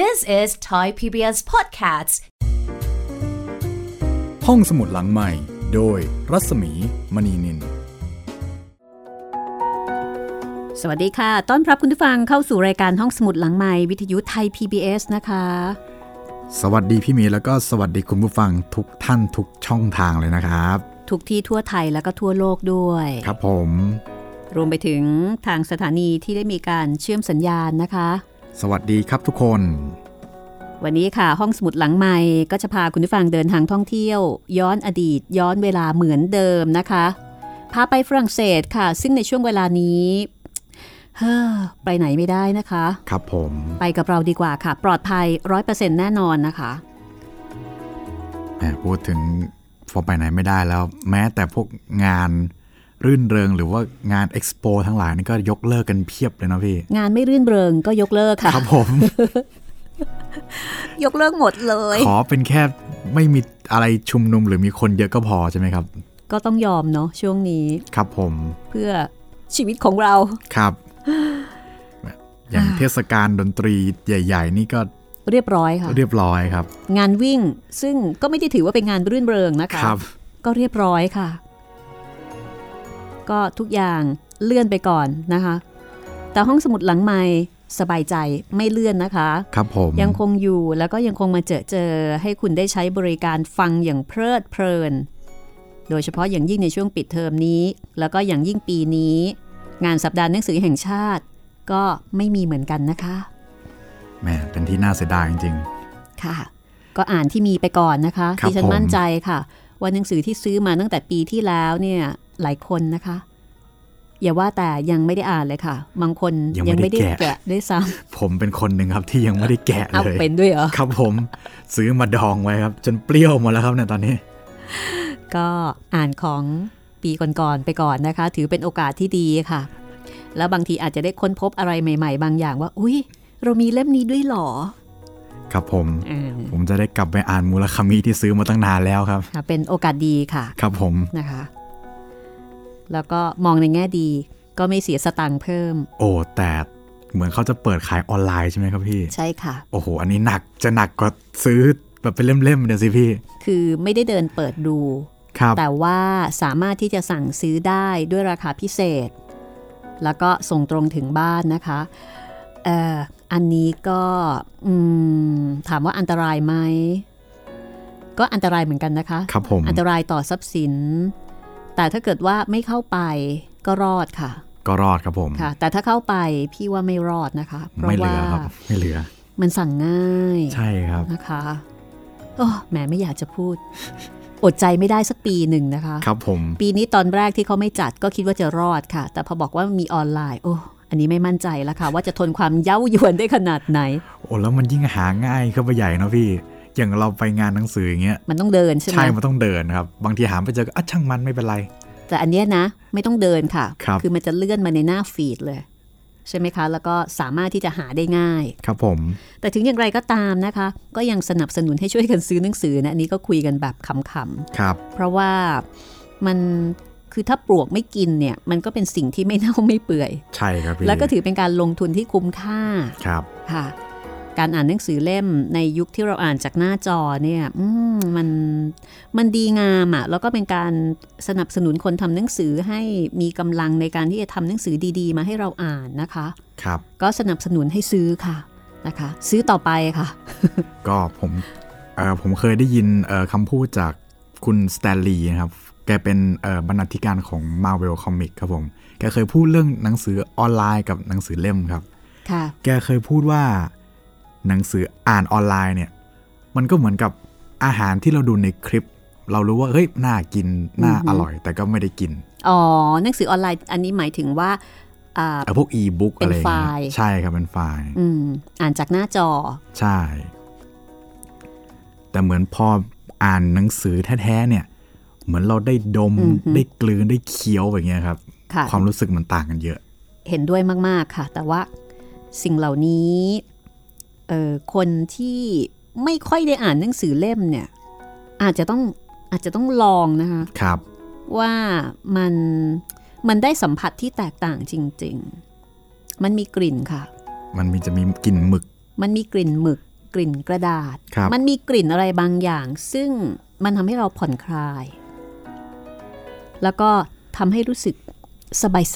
This is Thai PBS Podcasts ห้องสมุดหลังใหม่ โดยรัศมีมณีนิน สวัสดีค่ะ ต้อนรับคุณผู้ฟังเข้าสู่รายการห้องสมุดหลังใหม่ วิทยุไทย PBS นะคะ สวัสดีพี่เมีแล้วก็สวัสดีคุณผู้ฟังทุกท่านทุกช่องทางเลยนะครับ ทุกที่ทั่วไทยแล้วก็ทั่วโลกด้วย ครับผม รวมไปถึงทางสถานีที่ได้มีการเชื่อมสัญญาณนะคะ สวัสดีครับทุกคน วันนี้ค่ะ ห้องสมุดหลังใหม่ก็จะพาคุณผู้ฟังเดินทางท่องเที่ยว ย้อนอดีต ย้อนเวลาเหมือนเดิมนะคะ พาไปฝรั่งเศสค่ะ ซึ่งในช่วงเวลานี้เฮ้อไปไหนไม่ได้นะคะ ครับผม ไปกับเราดีกว่าค่ะ ปลอดภัยร้อยเปอร์เซ็นต์แน่นอนนะคะแหมพูดถึงพอไปไหนไม่ได้แล้ว แม้แต่พวกงาน รื่นเริงหรือว่างานเอ็กซ์โปทั้งหลายนี่ก็ยกเลิกกันเพียบเลยนะพี่ งานไม่รื่นเริงก็ยกเลิกค่ะ ครับผม ยกเลิกหมดเลย ขอเป็นแค่ไม่มีอะไรชุมนุมหรือมีคนเยอะก็พอใช่ไหมครับ ก็ต้องยอมเนาะช่วงนี้ ครับผม เพื่อชีวิตของเรา ครับ อย่างเทศกาลดนตรีใหญ่ ๆ นี่ก็เรียบร้อยค่ะ เรียบร้อยครับ งานวิ่งซึ่งก็ไม่ได้ถือว่าเป็นงานรื่นเริงนะคะครับก็เรียบร้อยค่ะ ก็ทุกอย่างเลื่อนไปก่อนนะคะ แต่ห้องสมุดหลังใหม่สบายใจไม่เลื่อนนะคะ ครับผมยังคงอยู่แล้วก็ยังคงมาเจอเจอให้คุณได้ใช้บริการฟังอย่างเพลิดเพลิน โดยเฉพาะอย่างยิ่งในช่วงปิดเทอมนี้ แล้วก็อย่างยิ่งปีนี้ งานสัปดาห์หนังสือแห่งชาติ ก็ไม่มีเหมือนกันนะคะแหมเป็นที่น่าเสียดายจริงค่ะ ก็อ่านที่มีไปก่อนนะคะครับดิฉันผมมั่นใจค่ะว่าหนังสือที่ซื้อมาตั้งแต่ปีที่แล้วเนี่ย หลายคนนะคะ อย่าว่าแต่ยังไม่ได้อ่านเลยค่ะ บางคนยังไม่ได้แกะแกะด้วยซ้ๆผมเป็นคนหนึ่งครับที่ยังไม่ได้แกะำเอาเลยเป็นด้วยเหรอครับผมซื้อมาดองไว้ครับ จนเปรี้ยวหมดแล้วครับเนี่ยตอนนี้ ก็อ่านของปีก่อนๆไปก่อนนะคะ ถือเป็นโอกาสที่ดีค่ะ แล้วบางทีอาจจะได้ค้นพบอะไรใหม่ ๆ บางอย่างว่า อุ้ยเรามีเล่มนี้ด้วยเหรอครับผมเออผมจะได้กลับไปอ่านมูลคามิที่ซื้อมาตั้งนานแล้วครับค่ะเป็นโอกาสดีค่ะ ครับผมนะคะ แล้วก็มองในแง่ดี ก็ไม่เสียสตังค์เพิ่ม โอ้แต่เหมือนเขาจะเปิดขายออนไลน์ใช่ไหมครับพี่ ใช่ค่ะ โอ้โห อันนี้หนักจะหนักกว่าซื้อแบบเป็นเล่มๆเดี๋ยวสิพี่ คือไม่ได้เดินเปิดดูครับแต่ว่าสามารถที่จะสั่งซื้อได้ด้วยราคาพิเศษ แล้วก็ส่งตรงถึงบ้านนะคะเอ่ออันนี้ก็อืมถามว่าอันตรายไหม ก็อันตรายเหมือนกันนะคะ ครับผม อันตรายต่อทรัพย์สิน แต่ถ้าเกิดว่าไม่เข้าไปก็รอดค่ะ ก็รอดครับผมค่ะ แต่ถ้าเข้าไปพี่ว่าไม่รอดนะคะ เพราะไม่เหลืว่าอครับไม่เหลือ มันสั่งง่าย ใช่ครับนะคะโอ้แหมไม่อยากจะพูด อดใจไม่ได้สักปีหนึ่งนะคะ ครับผม ปีนี้ตอนแรกที่เขาไม่จัดก็คิดว่าจะรอดค่ะ แต่พอบอกว่ามีออนไลน์ โอ้อันนี้ไม่มั่นใจแล้วค่ะ ว่าจะทนความเย้ายวนได้ขนาดไหน โอ้แล้วมันยิ่งหาง่ายเข้าไปใหญ่เนอะพี่ อย่างเราไปงานหนังสืออย่างเงี้ยมันต้องเดินใช่ไหมใช่ มันต้องเดินครับ บางทีหาไม่เจอก็อะช่างมันไม่เป็นไร แต่อันเนี้ยนะ ไม่ต้องเดินค่ะครับอมันจะเลื่อนมาในหน้าฟีดเลย ใช่ไหมคะ แล้วก็สามารถที่จะหาได้ง่าย ครับผม แต่ถึงอย่างไรก็ตามนะคะ ก็ยังสนับสนุนให้ช่วยกันซื้อหนังสือนะอันนี้ก็คุยกันแบบขำครับๆเพราะว่ามันคือถ้าปลวกไม่กินเนี่ย มันก็เป็นสิ่งที่ไม่เน่าไม่เปื่อย ใช่ครับพี่แล้วก็ถือเป็นการลงทุนที่คุ้มค่าครับค่ะ การอ่านหนังสือเล่มในยุคที่เราอ่านจากหน้าจอเนี่ยอืมมันมันดีงามอะ่ะแล้วก็เป็นการสนับสนุนคนทำหนังสือให้มีกำลังในการที่จะทำหนังสือดีๆ มาให้เราอ่านนะคะครับก็สนับสนุนให้ซื้อค่ะนะคะ ซื้อต่อไปค่ะ ก็ผมเอ่อผมเคยได้ยินเอ่อคำพูดจากคุณสแตนลีย์นะครับ แกเป็นเอ่อบรรณาธิการของ Marvel Comic ครับผม แกเคยพูดเรื่องหนังสือออนไลน์กับหนังสือเล่มครับค่ะแกเคยพูดว่า หนังสืออ่านออนไลน์เนี่ย มันก็เหมือนกับอาหารที่เราดูในคลิป เรารู้ว่าเฮ้ยน่ากินน่าอือหืออร่อย แต่ก็ไม่ได้กิน อ๋อหนังสือออนไลน์อันนี้หมายถึงว่าอ่าเออพวกอีบุ๊กเป็นอะไรอย่างเงี้ไฟล์ยใช่ครับเป็นไฟล์อืมอ่านจากหน้าจอ ใช่ แต่เหมือนพออ่านหนังสือแท้ๆเนี่ย เหมือนเราได้ดมอือหือได้กลืนได้เคี้ยวอย่างเงี้ยครับค่ะความรู้สึกมันต่างกันเยอะ เห็นด้วยมากๆค่ะ แต่ว่าสิ่งเหล่านี้เอ่อ คนที่ไม่ค่อยได้อ่านหนังสือเล่มเนี่ย อาจจะต้องอาจจะต้องลองนะคะครับ ว่ามันมันได้สัมผัสที่แตกต่างจริง ๆ มันมีกลิ่นค่ะ มันมีจะมีกลิ่นหมึก มันมีกลิ่นหมึก กลิ่นกระดาษครับมันมีกลิ่นอะไรบางอย่าง ซึ่งมันทำให้เราผ่อนคลาย แล้วก็ทำให้รู้สึก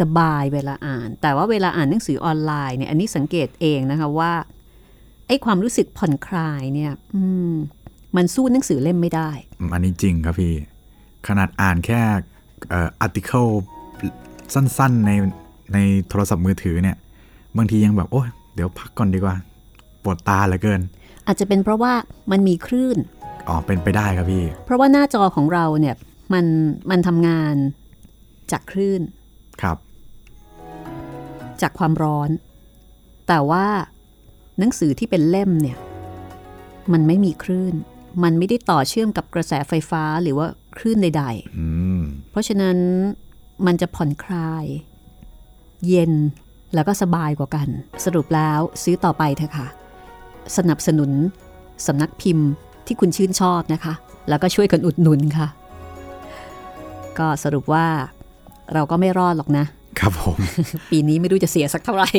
สบายๆเวลาอ่าน แต่ว่าเวลาอ่านหนังสือออนไลน์เนี่ย อันนี้สังเกตเองนะคะว่า ไอ้ความรู้สึกผ่อนคลายเนี่ย อืม มันสู้หนังสือเล่มไม่ได้อืมอันนี้จริงครับพี่ ขนาดอ่านแค่เอ่ออาร์ติเคิลสั้นๆในในโทรศัพท์มือถือเนี่ย บางทียังแบบ โอ้ยเดี๋ยวพักก่อนดีกว่า ปวดตาเหลือเกิน อาจจะเป็นเพราะว่ามันมีคลื่น อ๋อ เป็นไปได้ครับพี่ เพราะว่าหน้าจอของเราเนี่ย มันมันทำงานจากคลื่น ครับ จากความร้อน แต่ว่า หนังสือที่เป็นเล่มเนี่ย มันไม่มีคลื่น มันไม่ได้ต่อเชื่อมกับกระแสไฟฟ้าหรือว่าคลื่นใดอืมๆเพราะฉะนั้นมันจะผ่อนคลาย เย็นแล้วก็สบายกว่ากัน สรุปแล้วซื้อต่อไปเถอะค่ะ สนับสนุนสำนักพิมพ์ที่คุณชื่นชอบนะคะ แล้วก็ช่วยกันอุดหนุนค่ะ ก็สรุปว่าเราก็ไม่รอดหรอกนะ ครับผม ปีนี้ไม่รู้จะเสียสักเท่าไหร่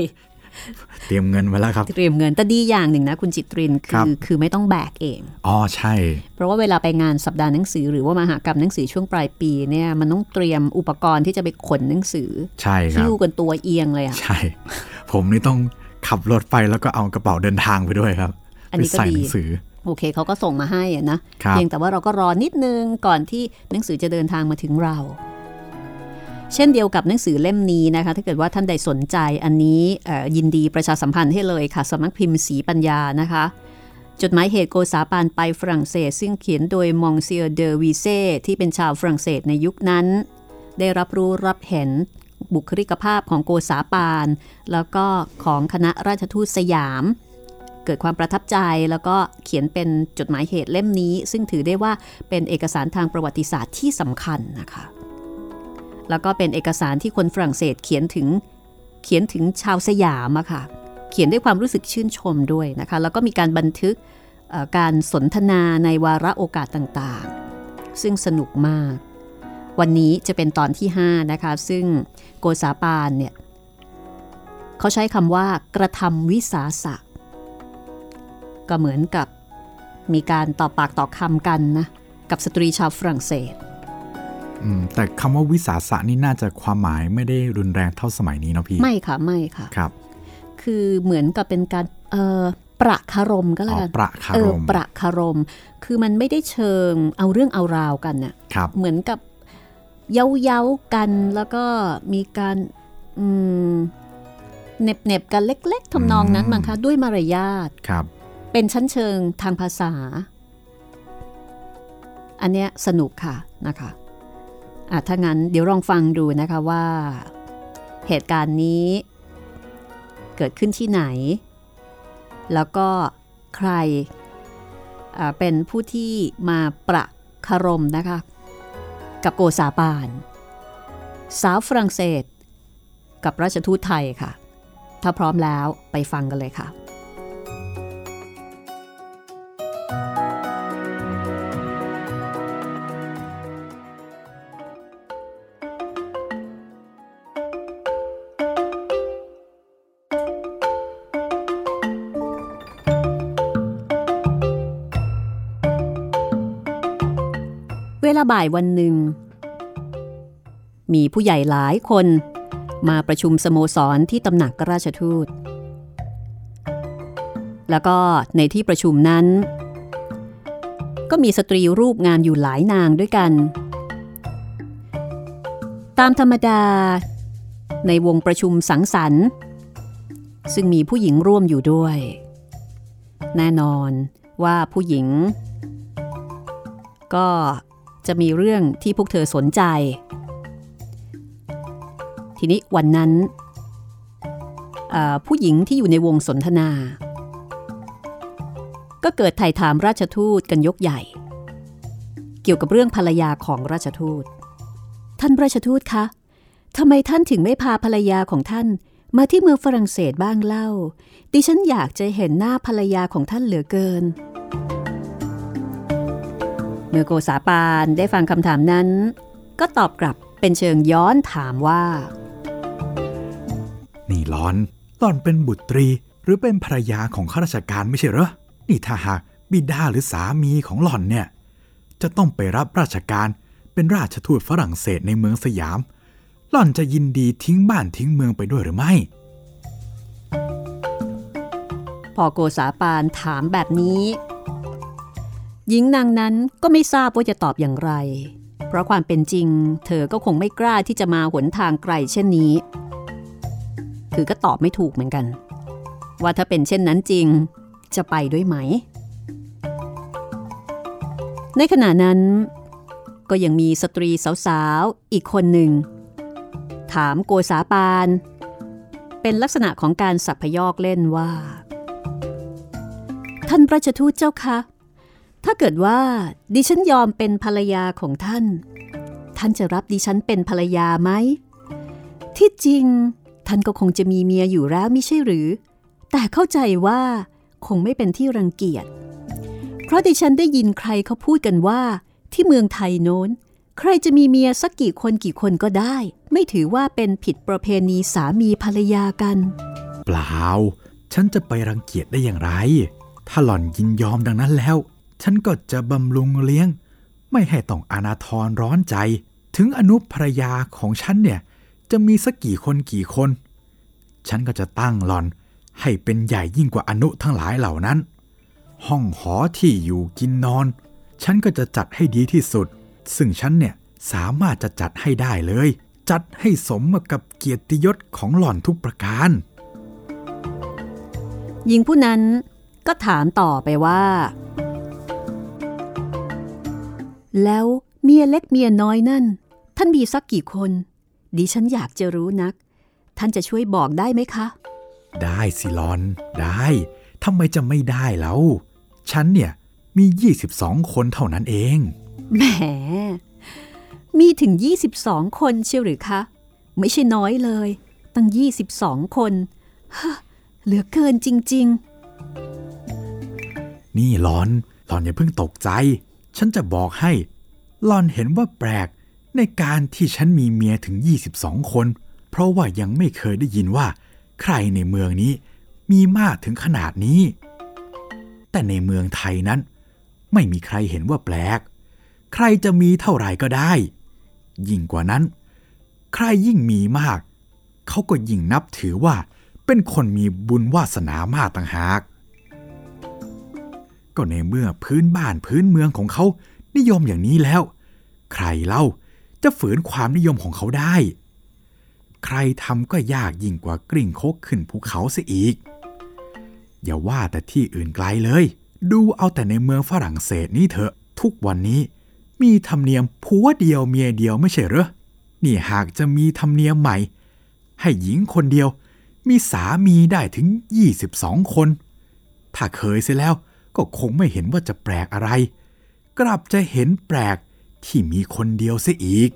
เตรียมเงินไว้แล้วครับ เตรียมเงินแต่ดีอย่างหนึ่งนะ คุณจิตรินครัคืบอคือไม่ต้องแบกเอง อ๋อใช่ เพราะว่าเวลาไปงานสัปดาห์หนังสือ หรือว่ามหากรรมหนังสือช่วงปลายปีเนี่ยมันต้องเตรียมอุปกรณ์ที่จะไปขนหนังสือ ใช่ครับหิ้วกันตัวเอียงเลยอะใช่ ผมนี่ต้องขับรถไปแล้วก็เอากระเป๋าเดินทางไปด้วยครับ อันไปนี้ก็ใส่ดีหนังสือโอเคเขาก็ส่งมาให้อะนะครับเพียงแต่ว่าเราก็รอนิดนึงก่อนที่หนังสือจะเดินทางมาถึงเรา เช่นเดียวกับหนังสือเล่มนี้นะคะ ถ้าเกิดว่าท่านใดสนใจอันนี้ยินดีประชาสัมพันธ์ให้เลยค่ะสำนักพิมพ์สีปัญญานะคะ จดหมายเหตุโกษาปานไปฝรั่งเศส ซึ่งเขียนโดยมองเซียเดอวีเซ่ที่เป็นชาวฝรั่งเศสในยุคนั้น ได้รับรู้รับเห็นบุคลิกภาพของโกษาปาน แล้วก็ของคณะราชทูตสยาม เกิดความประทับใจแล้วก็เขียนเป็นจดหมายเหตุเล่มนี้ ซึ่งถือได้ว่าเป็นเอกสารทางประวัติศาสตร์ที่สำคัญนะคะ แล้วก็เป็นเอกสารที่คนฝรั่งเศสเขียนถึงเขียนถึงชาวสยามอะค่ะ เขียนด้วยความรู้สึกชื่นชมด้วยนะคะ แล้วก็มีการบันทึกการสนทนาในวาระโอกาสต่างๆ ซึ่งสนุกมาก วันนี้จะเป็นตอนที่ 5 นะคะ ซึ่งโกษาปานเนี่ยเขาใช้คำว่ากระทำวิสาสะ ก็เหมือนกับมีการต่อปากต่อคำกันนะ กับสตรีชาวฝรั่งเศส แต่คำว่าวิสาสะนี่น่าจะความหมายไม่ได้รุนแรงเท่าสมัยนี้เนาะพี่ ไม่ค่ะไม่ค่ะครับ คือเหมือนกับเป็นการเอ่อประคารมก็อ๋แล้วอกันประคาเอรอมประคารม คือมันไม่ได้เชิงเอาเรื่องเอาราวกันน่ะครับเหมือนกับเย้าเย้าๆกันแล้วก็มีการอืมเหน็บเน็บๆกันเล็ก ๆทำนองนั้นมั้งคะด้วยมารยาทครับ เป็นชั้นเชิงทางภาษา อันเนี้ยสนุกค่ะนะคะ อะถ้างั้นเดี๋ยวลองฟังดูนะคะว่า เหตุการณ์นี้ เกิดขึ้นที่ไหน แล้วก็ใครเป็นผู้ที่มาประคารมนะคะ กับโกษาปาน สาวฝรั่งเศส กับราชทูตไทยค่ะ ถ้าพร้อมแล้วไปฟังกันเลยค่ะ บ่ายวันหนึ่ง มีผู้ใหญ่หลายคน มาประชุมสโมสรที่ตำหนักราชทูต แล้วก็ในที่ประชุมนั้น ก็มีสตรีรูปงามอยู่หลายนางด้วยกัน ตามธรรมดา ในวงประชุมสังสรรค์ ซึ่งมีผู้หญิงร่วมอยู่ด้วย แน่นอนว่าผู้หญิงก็ จะมีเรื่องที่พวกเธอสนใจ ทีนี้วันนั้น ผู้หญิงที่อยู่ในวงสนทนา ก็เกิดไถ่ถามราชทูตกันยกใหญ่ เกี่ยวกับเรื่องภรรยาของราชทูต ท่านราชทูตคะทำไมท่านถึงไม่พาภรรยาของท่านมาที่เมืองฝรั่งเศสบ้างเล่า ดิฉันอยากจะเห็นหน้าภรรยาของท่านเหลือเกิน มื่อโกษาปานได้ฟังคำถามนั้น ก็ตอบกลับเป็นเชิงย้อนถามว่า นี่ร้อนหล่อนเป็นบุตรีรือเป็นภรรยาของข้าราชการไม่ใช่เหรอ นี่ถ้าหากบิดาหรือสามีของหล่อนเนี่ย จะต้องไปรับราชการเป็นราชทูตฝรั่งเศสในเมืองสยาม หล่อนจะยินดีทิ้งบ้านทิ้งเมืองไปด้วยหรือไม่ พอโกษาปานถามแบบนี้ หญิงนางนั้นก็ไม่ทราบว่าจะตอบอย่างไร เพราะความเป็นจริง เธอก็คงไม่กล้าที่จะมาหนทางไกลเช่นนี้ คือก็ตอบไม่ถูกเหมือนกัน ว่าถ้าเป็นเช่นนั้นจริง จะไปด้วยไหม ในขณะนั้น ก็ยังมีสตรีสาวๆ อีกคนหนึ่ง ถามโกษาปาน เป็นลักษณะของการสัพยอกเล่นว่า ท่านราชทูตเจ้าคะ ถ้าเกิดว่าดิฉันยอมเป็นภรรยาของท่าน ท่านจะรับดิฉันเป็นภรรยาไหม ที่จริง ท่านก็คงจะมีเมียอยู่แล้วไม่ใช่หรือ แต่เข้าใจว่าคงไม่เป็นที่รังเกียจ เพราะดิฉันได้ยินใครเขาพูดกันว่า ที่เมืองไทยโน้น ใครจะมีเมียสักกี่คนกี่คนก็ได้ ไม่ถือว่าเป็นผิดประเพณีสามีภรรยากัน เปล่า ฉันจะไปรังเกียจได้อย่างไร ถ้าหล่อนยินยอมดังนั้นแล้ว ฉันก็จะบำรุงเลี้ยง ไม่ให้ต้องอนาทรร้อนใจ ถึงอนุภรยาของฉันเนี่ยจะมีสักกี่คนกี่คน ฉันก็จะตั้งหล่อนให้เป็นใหญ่ยิ่งกว่าอนุทั้งหลายเหล่านั้น ห้องหอที่อยู่กินนอน ฉันก็จะจัดให้ดีที่สุด ซึ่งฉันเนี่ยสามารถจะจัดให้ได้เลย จัดให้สมกับเกียรติยศของหล่อนทุกประการ หญิงผู้นั้นก็ถามต่อไปว่า แล้วเมียเล็กเมียน้อยนั่น ท่านมีสักกี่คน ดิฉันอยากจะรู้นัก ท่านจะช่วยบอกได้ไหมคะ ได้สิหลอน ได้ทำไมจะไม่ได้แล้ว ฉันเนี่ยมี 22 คนเท่านั้นเอง แหม มีถึง 22 คนเชียวหรือคะ ไม่ใช่น้อยเลย ตั้ง 22 คนฮะเหลือเกินจริงนี่หลอนหลอนอย่าเพิ่งตกใจ ฉันจะบอกให้หลอนเห็นว่าแปลกในการที่ฉันมีเมียถึง 22 คน เพราะว่ายังไม่เคยได้ยินว่า ใครในเมืองนี้มีมากถึงขนาดนี้ แต่ในเมืองไทยนั้น ไม่มีใครเห็นว่าแปลก ใครจะมีเท่าไหร่ก็ได้ ยิ่งกว่านั้น ใครยิ่งมีมาก เขาก็ยิ่งนับถือว่าเป็นคนมีบุญวาสนามากต่างหาก ก็ในเมื่อพื้นบ้านพื้นเมืองของเขานิยมอย่างนี้แล้ว ใครเล่าจะฝืนความนิยมของเขาได้ ใครทำก็ยากยิ่งกว่ากริ่งโคกขึ้นภูเขาเสียอีก อย่าว่าแต่ที่อื่นไกลเลย ดูเอาแต่ในเมืองฝรั่งเศสนี่เถอะ ทุกวันนี้ มีธรรมเนียมผัวเดียวเมียเดียวไม่ใช่เหรอ นี่หากจะมีธรรมเนียมใหม่ ให้หญิงคนเดียว มีสามีได้ถึง 22 คน ถ้าเคยเสียแล้ว ก็คงไม่เห็นว่าจะแปลกอะไร กลับจะเห็นแปลกที่มีคนเดียวเสียอีก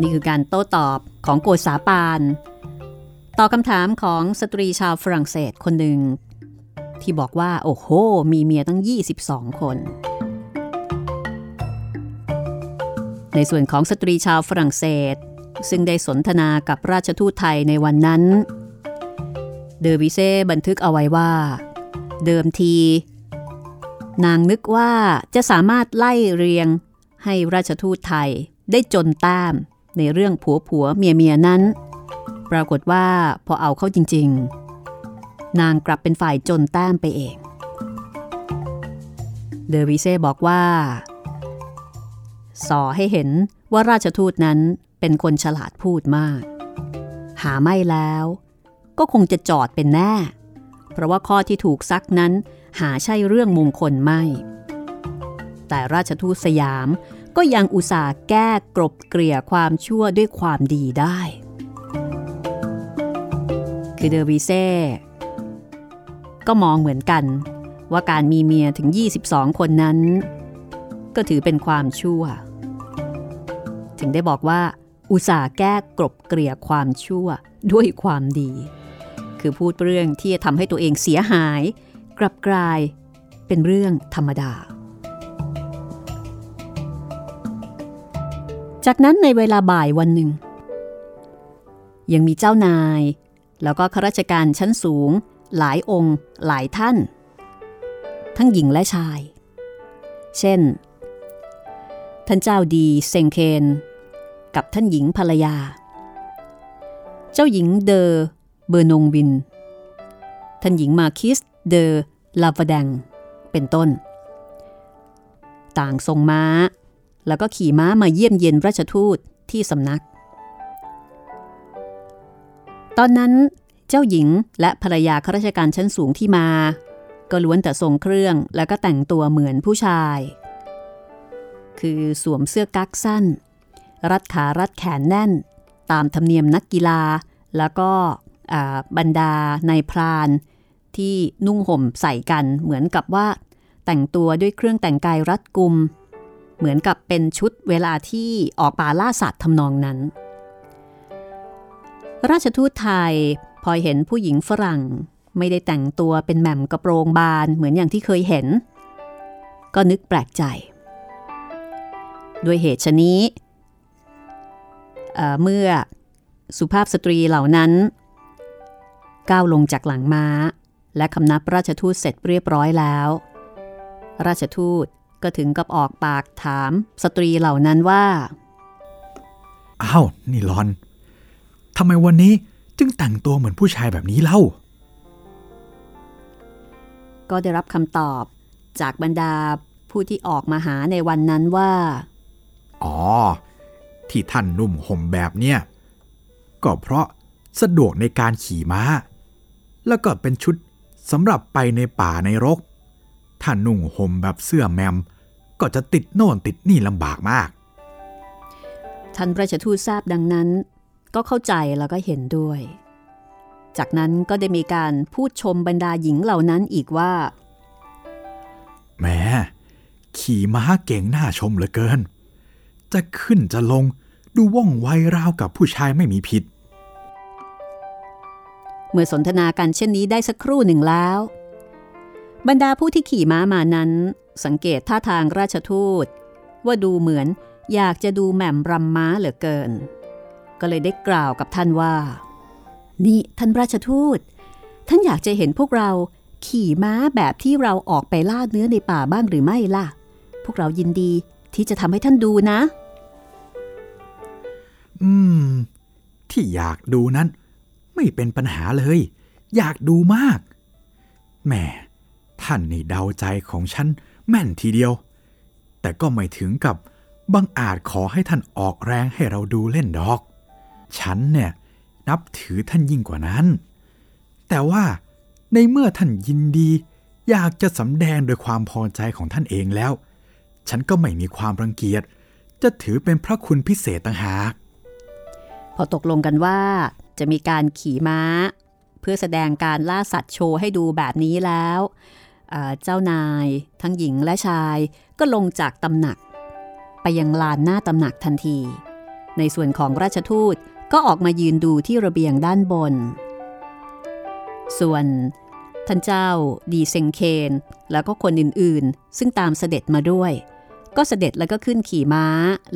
นี่คือการโต้ตอบของโกษาปาน ต่อคำถามของสตรีชาวฝรั่งเศสคนหนึ่ง ที่บอกว่า โอ้โห มีเมียตั้ง 22 คน ในส่วนของสตรีชาวฝรั่งเศส ซึ่งได้สนทนากับราชทูตไทยในวันนั้น เดอวิเซ่บันทึกเอาไว้ว่า เดิมที นางนึกว่าจะสามารถไล่เรียงให้ราชทูตไทยได้จนแต้มในเรื่องผัวผัวเมียเมียนั้น ปรากฏว่าพอเอาเข้าจริง ๆ นางกลับเป็นฝ่ายจนแต้มไปเอง เดอวิเซ่บอกว่าสอให้เห็นว่าราชทูตนั้นเป็นคนฉลาดพูดมาก หาไม่แล้ว ก็คงจะจอดเป็นแน่ เพราะว่าข้อที่ถูกซักนั้นหาใช่เรื่องมงคลไม่ แต่ราชทูตสยามก็ยังอุตส่าห์แก้กรบเกลี่ยความชั่วด้วยความดีได้ คือเดอวิเซ่ก็มองเหมือนกัน ว่าการมีเมียถึง 22 คนนั้น ก็ถือเป็นความชั่ว ถึงได้บอกว่า อุตส่าห์แก้กรบเกลี่ยความชั่วด้วยความดี คือพูดเรื่องที่จะทำให้ตัวเองเสียหาย กลับกลายเป็นเรื่องธรรมดา จากนั้นในเวลาบ่ายวันหนึ่ง ยังมีเจ้านาย แล้วก็ข้าราชการชั้นสูง หลายองค์ หลายท่าน ทั้งหญิงและชาย เช่น ท่านเจ้าดีเซงเคน กับท่านหญิงภรรยา เจ้าหญิงเดอ เบอร์นงวิน ท่านหญิงมาคิสเดอลาฟาแดงเป็นต้น ต่างทรงม้า แล้วก็ขี่ม้ามาเยี่ยมเยียนราชทูตที่สำนัก ตอนนั้นเจ้าหญิงและภรรยาข้าราชการชั้นสูงที่มา ก็ล้วนแต่ทรงเครื่องแล้วก็แต่งตัวเหมือนผู้ชาย คือสวมเสื้อกั๊กสั้น รัดขารัดแขนแน่น ตามธรรมเนียมนักกีฬา แล้วก็ บรรดาในพรานที่นุ่งห่มใส่กันเหมือนกับว่า แต่งตัวด้วยเครื่องแต่งกายรัดกุม เหมือนกับเป็นชุดเวลาที่ออกป่าล่าสัตว์ทำนองนั้น ราชทูตไทยพอเห็นผู้หญิงฝรั่งไม่ได้แต่งตัวเป็นแหม่มกระโปรงบานเหมือนอย่างที่เคยเห็น ก็นึกแปลกใจ ด้วยเหตุชนี้เเมื่อสุภาพสตรีเหล่านั้น ก้าวลงจากหลังม้า และคำนับราชทูตเสร็จเรียบร้อยแล้ว ราชทูตก็ถึงกับออกปากถามสตรีเหล่านั้นว่าอ้าวนี่ลอนทำไมวันนี้จึงแต่งตัวเหมือนผู้ชายแบบนี้เล่า ก็ได้รับคำตอบจากบรรดาผู้ที่ออกมาหาในวันนั้นว่า อ๋อ ที่ท่านนุ่มห่มแบบเนี้ยก็เพราะสะดวกในการขี่ม้า แล้วก็เป็นชุดสำหรับไปในป่าในรกท่านนุ่งห่มแบบเสื้อแมม ก็จะติดโน่นติดนี่ลำบากมาก ท่านราชทูตทราบดังนั้น ก็เข้าใจแล้วก็เห็นด้วย จากนั้นก็ได้มีการพูดชมบรรดาหญิงเหล่านั้นอีกว่าแม้ขี่ม้าเก่งน่าชมเหลือเกิน จะขึ้นจะลงดูว่องไวราวกับผู้ชายไม่มีผิด เมื่อสนทนากันเช่นนี้ได้สักครู่หนึ่งแล้ว บรรดาผู้ที่ขี่ม้ามานั้น สังเกตท่าทางราชทูต ว่าดูเหมือนอยากจะดูแหม่มรำม้าเหลือเกิน ก็เลยได้กล่าวกับท่านว่า นี่ท่านราชทูต ท่านอยากจะเห็นพวกเราขี่ม้าแบบที่เราออกไปล่าเนื้อในป่าบ้างหรือไม่ล่ะ พวกเรายินดีที่จะทำให้ท่านดูนะ อืม ที่อยากดูนั้น ไม่เป็นปัญหาเลย อยากดูมาก แหม่ท่านนี่เดาใจของฉันแม่นทีเดียว แต่ก็ไม่ถึงกับบังอาจขอให้ท่านออกแรงให้เราดูเล่นดอก ฉันเนี่ยนับถือท่านยิ่งกว่านั้น แต่ว่าในเมื่อท่านยินดี อยากจะสำแดงโดยความพอใจของท่านเองแล้ว ฉันก็ไม่มีความรังเกียจ จะถือเป็นพระคุณพิเศษต่างหาก พอตกลงกันว่า จะมีการขี่ม้า เพื่อแสดงการล่าสัตว์โชว์ให้ดูแบบนี้แล้ว เจ้านายทั้งหญิงและชายก็ลงจากตำหนัก ไปยังลานหน้าตำหนักทันที ในส่วนของราชทูตก็ออกมายืนดูที่ระเบียงด้านบน ส่วนท่านเจ้าดีเซงเคน แล้วก็คนอื่นๆ ซึ่งตามเสด็จมาด้วย ก็เสด็จแล้วก็ขึ้นขี่ม้า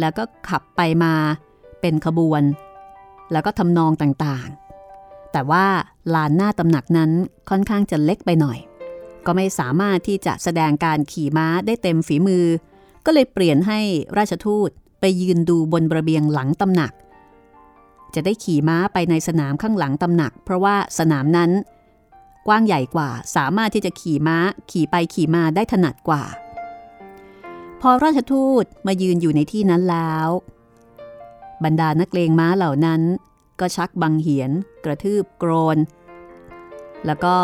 แล้วก็ขับไปมา เป็นขบวน แล้วก็ทำนองต่างๆ แต่ว่าลานหน้าตำหนักนั้นค่อนข้างจะเล็กไปหน่อย ก็ไม่สามารถที่จะแสดงการขี่ม้าได้เต็มฝีมือ ก็เลยเปลี่ยนให้ราชทูตไปยืนดูบนระเบียงหลังตำหนัก จะได้ขี่ม้าไปในสนามข้างหลังตำหนัก เพราะว่าสนามนั้น กว้างใหญ่กว่าสามารถที่จะขี่ม้าขี่ไปขี่มาได้ถนัดกว่า พอราชทูตมายืนอยู่ในที่นั้นแล้ว บรรดานักเลงม้าเหล่านั้น ก็ชักบังเหียน กระทืบโกรน แล้วก็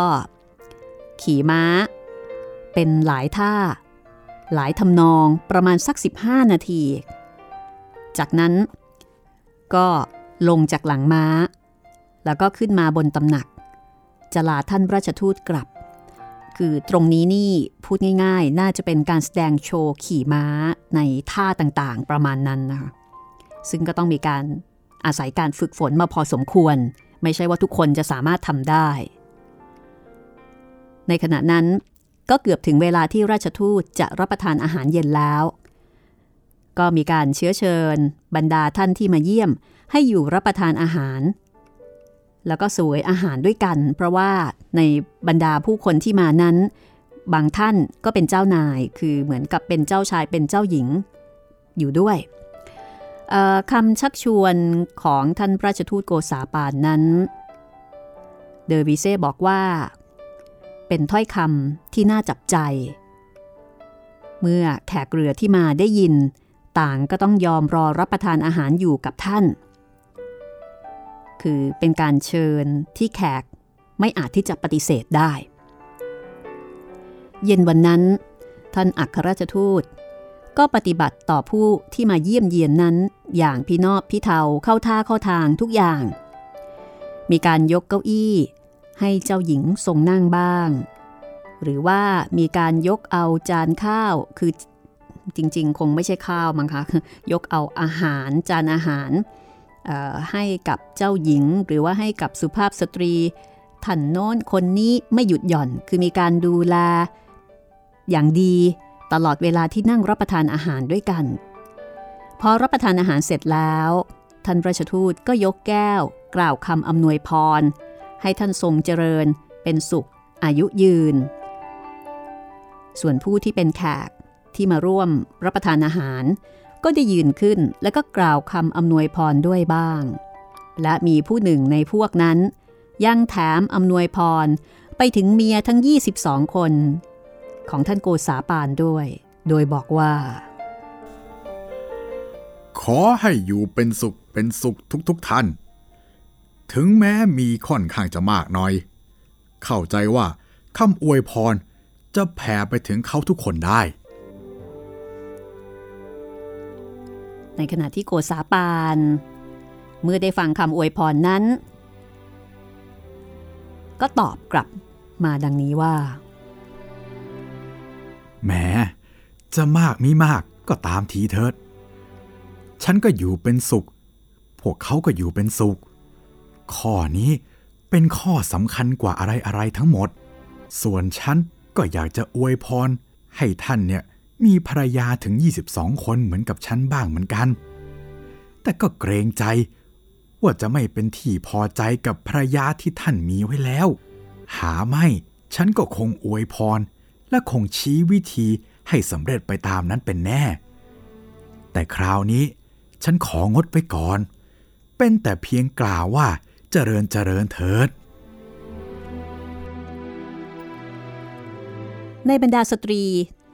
ขี่ม้า เป็นหลายท่า หลายทำนองประมาณสัก 15 นาที จากนั้น ก็ลงจากหลังม้า แล้วก็ขึ้นมาบนตำหนัก จะลาท่านราชทูตกลับ คือตรงนี้นี่พูดง่ายๆ น่าจะเป็นการแสดงโชว์ขี่ม้าในท่าต่างๆ ประมาณนั้นนะคะ ซึ่งก็ต้องมีการอาศัยการฝึกฝนมาพอสมควร ไม่ใช่ว่าทุกคนจะสามารถทำได้ ในขณะนั้นก็เกือบถึงเวลาที่ราชทูตจะรับประทานอาหารเย็นแล้ว ก็มีการเชื้อเชิญ บรรดาท่านที่มาเยี่ยม ให้อยู่รับประทานอาหาร แล้วก็สวยอาหารด้วยกัน เพราะว่าในบรรดาผู้คนที่มานั้น บางท่านก็เป็นเจ้านายคือเหมือนกับเป็นเจ้าชายเป็นเจ้าหญิง อยู่ด้วย คำชักชวนของท่านราชทูตโกษาปานนั้น เดอวิเซ่บอกว่า เป็นถ้อยคำที่น่าจับใจ เมื่อแขกเรือที่มาได้ยิน ต่างก็ต้องยอมรอรับประทานอาหารอยู่กับท่าน คือเป็นการเชิญที่แขกไม่อาจที่จะปฏิเสธได้ เย็นวันนั้น ท่านอัครราชทูต ก็ปฏิบัติต่อผู้ที่มาเยี่ยมเยียนนั้น อย่างพี่นอบพี่เทาเข้าท่าเข้าทางทุกอย่าง มีการยกเก้าอี้ ให้เจ้าหญิงทรงนั่งบ้าง หรือว่ามีการยกเอาจานข้าวคือจริง ๆ คงไม่ใช่ข้าวมั้งคะยกเอาอาหารจานอาหารให้กับเจ้าหญิง หรือว่าให้กับสุภาพสตรีท่านโน้นคนนี้ไม่หยุดหย่อน คือมีการดูแลอย่างดี ตลอดเวลาที่นั่งรับประทานอาหารด้วยกัน พอรับประทานอาหารเสร็จแล้ว ท่านราชทูตก็ยกแก้ว กล่าวคำอำนวยพร ให้ท่านทรงเจริญ เป็นสุข อายุยืน ส่วนผู้ที่เป็นแขกที่มาร่วมรับประทานอาหาร ก็ได้ยืนขึ้นแล้วก็กล่าวคำอำนวยพรด้วยบ้าง และมีผู้หนึ่งในพวกนั้น ยังแถมอำนวยพรไปถึงเมียทั้ง 22 คน ของท่านโกษาปานด้วย โดยบอกว่า ขอให้อยู่เป็นสุขเป็นสุขทุกๆทท่าน ถึงแม้มีค่อนข้างจะมากหน่อย เข้าใจว่าคำอวยพรจะแผ่ไปถึงเขาทุกคนได้ ในขณะที่โกษาปาน เมื่อได้ฟังคำอวยพรนั้น ก็ตอบกลับมาดังนี้ว่า แม้จะมากมิมากก็ตามทีเถิด ฉันก็อยู่เป็นสุข พวกเขาก็อยู่เป็นสุข ข้อนี้เป็นข้อสำคัญกว่าอะไรอะไรทั้งหมด ส่วนฉันก็อยากจะอวยพร ให้ท่านเนี่ยมีภรรยาถึง 22 คนเหมือนกับฉันบ้างเหมือนกัน แต่ก็เกรงใจ ว่าจะไม่เป็นที่พอใจกับภรรยาที่ท่านมีไว้แล้ว หาไม่ ฉันก็คงอวยพร และคงชี้วิธีให้สำเร็จไปตามนั้นเป็นแน่ แต่คราวนี้ฉันของดไปก่อน เป็นแต่เพียงกล่าวว่าเจริญเจริญเถิด ในบรรดาสตรี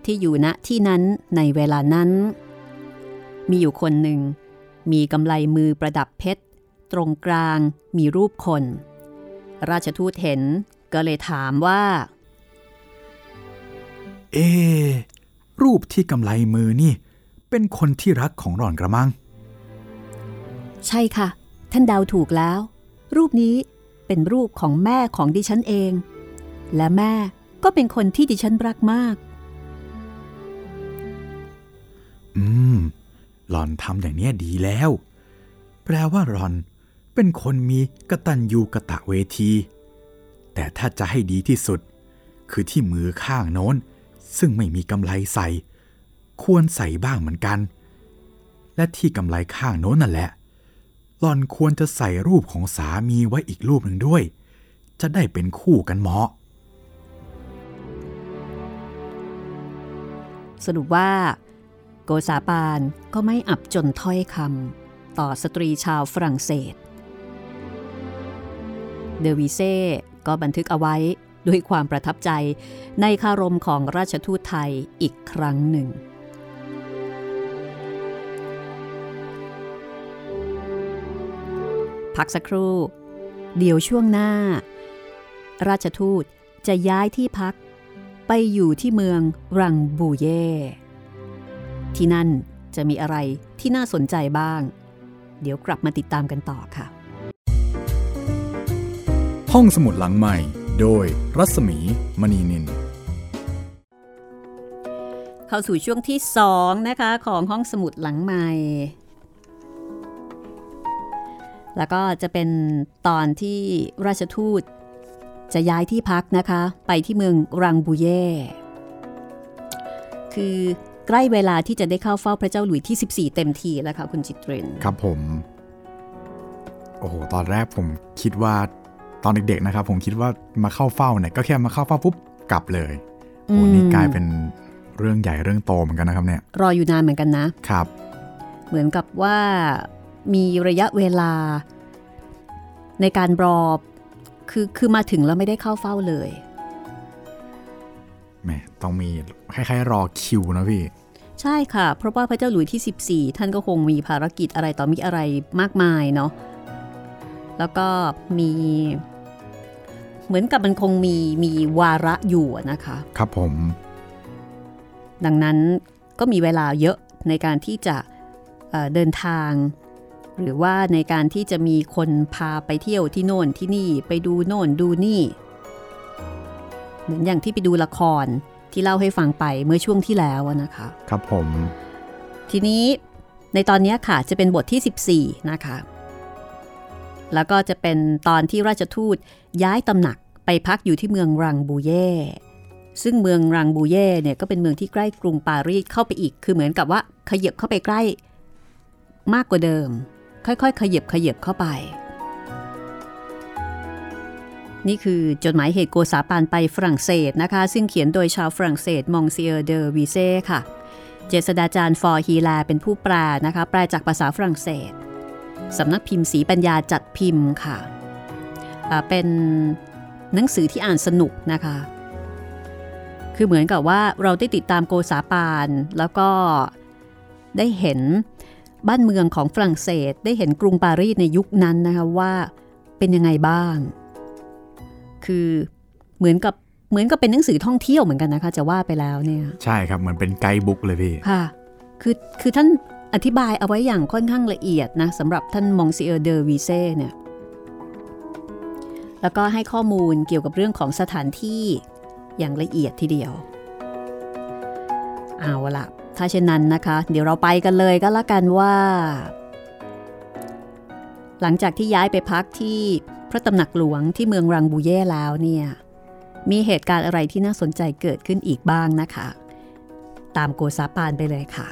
ที่อยู่ณที่นั้นในเวลานั้น มีอยู่คนหนึ่ง มีกำไลมือประดับเพชร ตรงกลางมีรูปคน ราชทูตเห็นก็เลยถามว่า เอ รูปที่กำไลมือนี่ เป็นคนที่รักของรอนกระมัง ใช่ค่ะ ท่านดาวถูกแล้ว รูปนี้เป็นรูปของแม่ของดิฉันเอง และแม่ก็เป็นคนที่ดิฉันรักมาก อืม หลอนทำอย่างนี้ดีแล้ว แปลว่ารอนเป็นคนมีกตัญญูกะตะเวที แต่ถ้าจะให้ดีที่สุด คือที่มือข้างโน้น ซึ่งไม่มีกำไลใส่ ควรใส่บ้างเหมือนกัน และที่กำไลข้างโน้นนั่นแหละ หล่อนควรจะใส่รูปของสามีไว้อีกรูปหนึ่งด้วย จะได้เป็นคู่กันเหมาะ สรุปว่า โกษาปานก็ไม่อับจนถ้อยคำต่อสตรีชาวฝรั่งเศส เดวิเซ่ก็บันทึกเอาไว้ ด้วยความประทับใจในคารมของราชทูตไทยอีกครั้งหนึ่ง พักสักครู่ เดี๋ยวช่วงหน้า ราชทูตจะย้ายที่พักไปอยู่ที่เมืองรังบูเย่ ที่นั่นจะมีอะไรที่น่าสนใจบ้าง เดี๋ยวกลับมาติดตามกันต่อค่ะ ห้องสมุดหลังใหม่ โดยรัศมีมณีนิน เข้าสู่ช่วงที่สองนะคะ ของห้องสมุดหลังใหม่ แล้วก็จะเป็นตอนที่ราชทูตจะย้ายที่พักนะคะ ไปที่เมืองรังบูเย่ คือใกล้เวลาที่จะได้เข้าเฝ้าพระเจ้าหลุยที่ 14 เต็มทีแล้วค่ะคุณจิตเรน ครับผม โอ้โห ตอนแรกผมคิดว่า ตอนเด็กๆนะครับ ผมคิดว่ามาเข้าเฝ้าเนี่ยก็แค่มาเข้าเฝ้าปุ๊บกลับเลยโอ้นี่กลายเป็นเรื่องใหญ่เรื่องโตเหมือนกันนะครับเนี่ย รออยู่นานเหมือนกันนะครับ เหมือนกับว่ามีระยะเวลาในการรอคือคือมาถึงแล้วไม่ได้เข้าเฝ้าเลยแหมต้องมีคล้ายๆรอคิวนะพี่ ใช่ค่ะ เพราะว่าพระเจ้าหลุยที่ 14 ท่านก็คงมีภารกิจอะไรต่อมีอะไรมากมายเนาะแล้วก็มี เหมือนกับมันคงมีมีวาระอยู่อะนะคะ ครับผม ดังนั้นก็มีเวลาเยอะในการที่จะเอ่อเดินทาง หรือว่าในการที่จะมีคนพาไปเที่ยวที่โน่นที่นี่ไปดูโน่นดูนี่ เหมือนอย่างที่ไปดูละครที่เล่าให้ฟังไปเมื่อช่วงที่แล้วอะนะคะ ครับผม ทีนี้ในตอนนี้ค่ะจะเป็นบทที่ 14 นะคะ แล้วก็จะเป็นตอนที่ราชทูตย้ายตำหนัก ไปพักอยู่ที่เมืองรังบูเย่ซึ่งเมืองรังบูเย่เนี่ยก็เป็นเมืองที่ใกล้กรุงปารีสเข้าไปอีก คือเหมือนกับว่าขยับเข้าไปใกล้ มากกว่าเดิม ค่อยๆ ขยับขยับเข้าไป นี่คือจดหมายเหตุโกษาปานไปฝรั่งเศสนะคะ ซึ่งเขียนโดยชาวฝรั่งเศสมองซิเออร์เดอวีเซ่ค่ะ เจษฎาจารย์ ฟ. ฮีแลร์เป็นผู้แปลนะคะ แปลจากภาษาฝรั่งเศสสำนักพิมพ์สีปัญญาจัดพิมพ์ค่ะ เป็น หนังสือที่อ่านสนุกนะคะ คือเหมือนกับว่าเราได้ติดตามโกษาปานแล้วก็ได้เห็นบ้านเมืองของฝรั่งเศส ได้เห็นกรุงปารีสในยุคนั้นนะคะว่าเป็นยังไงบ้าง คือเหมือนกับเหมือนกับเป็นหนังสือท่องเที่ยวเหมือนกันนะคะ จะว่าไปแล้วเนี่ยใช่ครับเหมือนเป็นไกด์บุ๊กเลยพี่ค่ะคือคือท่านอธิบายเอาไว้อย่างค่อนข้างละเอียดนะสำหรับท่านมองซิเออร์เดอวีเซ่เนี่ย แล้วก็ให้ข้อมูลเกี่ยวกับเรื่องของสถานที่อย่างละเอียดทีเดียว เอาละถ้าเช่นนั้นนะคะ เดี๋ยวเราไปกันเลยก็แล้วกันว่า หลังจากที่ย้ายไปพักที่พระตำหนักหลวงที่เมืองรังบูเย่แล้วเนี่ย มีเหตุการณ์อะไรที่น่าสนใจเกิดขึ้นอีกบ้างนะคะ ตามโกซาปานไปเลยค่ะ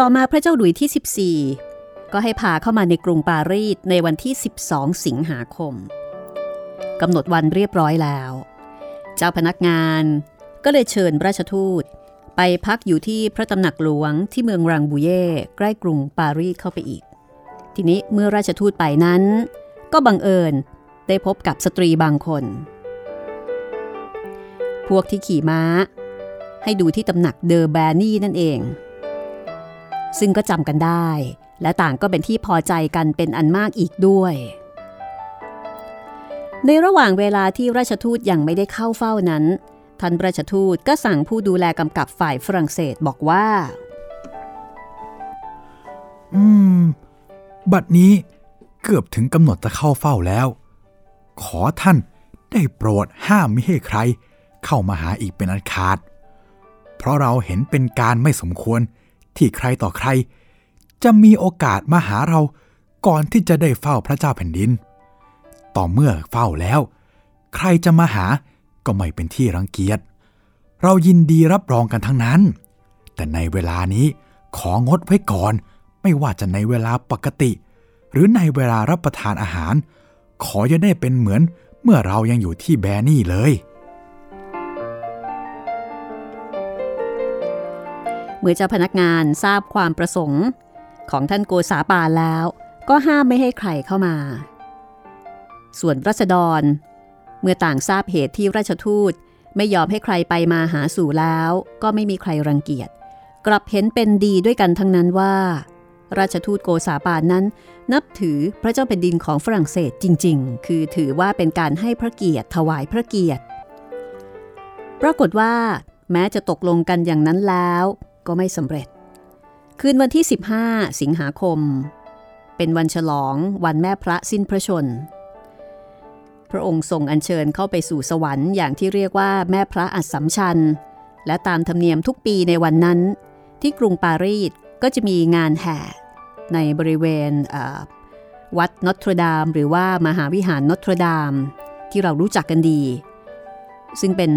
ต่อมาพระเจ้าหลุยที่ 14 ก็ให้พาเข้ามาในกรุงปารีสในวันที่ 12 สิงหาคมกำหนดวันเรียบร้อยแล้ว เจ้าพนักงานก็เลยเชิญราชทูต ไปพักอยู่ที่พระตำหนักหลวงที่เมืองรังบูเย่ใกล้กรุงปารีสเข้าไปอีก ทีนี้เมื่อราชทูตไปนั้น ก็บังเอิญได้พบกับสตรีบางคน พวกที่ขี่ม้า ให้ดูที่ตำหนักเดอแบนี่นั่นเอง ซึ่งก็จำกันได้ และต่างก็เป็นที่พอใจกันเป็นอันมากอีกด้วย ในระหว่างเวลาที่ราชทูตยังไม่ได้เข้าเฝ้านั้นท่านราชทูตก็สั่งผู้ดูแลกำกับฝ่ายฝรั่งเศสบอกว่า อืม บัดนี้เกือบถึงกำหนดจะเข้าเฝ้าแล้ว ขอท่านได้โปรดห้ามไม่ให้ใคร เข้ามาหาอีกเป็นอันขาด เพราะเราเห็นเป็นการไม่สมควร ที่ใครต่อใคร จะมีโอกาสมาหาเราก่อนที่จะได้เฝ้าพระเจ้าแผ่นดิน ต่อเมื่อเฝ้าแล้ว ใครจะมาหาก็ไม่เป็นที่รังเกียจ เรายินดีรับรองกันทั้งนั้น แต่ในเวลานี้ของดไว้ก่อน ไม่ว่าจะในเวลาปกติ หรือในเวลารับประทานอาหาร ขออย่าได้เป็นเหมือนเมื่อเรายังอยู่ที่แบรนี่เลย เมื่อเจ้าพนักงานทราบความประสงค์ ของท่านโกษาปาแล้ว ก็ห้ามไม่ให้ใครเข้ามา ส่วนรัษฎร เมื่อต่างทราบเหตุที่ราชทูตไม่ยอมให้ใครไปมาหาสู่แล้ว ก็ไม่มีใครรังเกียจ กลับเห็นเป็นดีด้วยกันทั้งนั้นว่า ราชทูตโกษาปานนั้น นับถือพระเจ้าแผ่นดินของฝรั่งเศสจริง ๆ คือถือว่าเป็นการให้พระเกียรติถวายพระเกียรติ ปรากฏว่า แม้จะตกลงกันอย่างนั้นแล้ว ก็ไม่สำเร็จ คืนวันที่ 15 สิงหาคม เป็นวันฉลองวันแม่พระสิ้นพระชน พระองค์ทรงอัญเชิญเข้าไปสู่สวรรค์อย่างที่เรียกว่าแม่พระอัสสัมชัญ และตามธรรมเนียมทุกปีในวันนั้น ที่กรุงปารีสก็จะมีงานแห่ในบริเวณวัดนอตรดามหรือว่ามหาวิหารนอตรดามที่เรารู้จักกันดี ซึ่งเป็น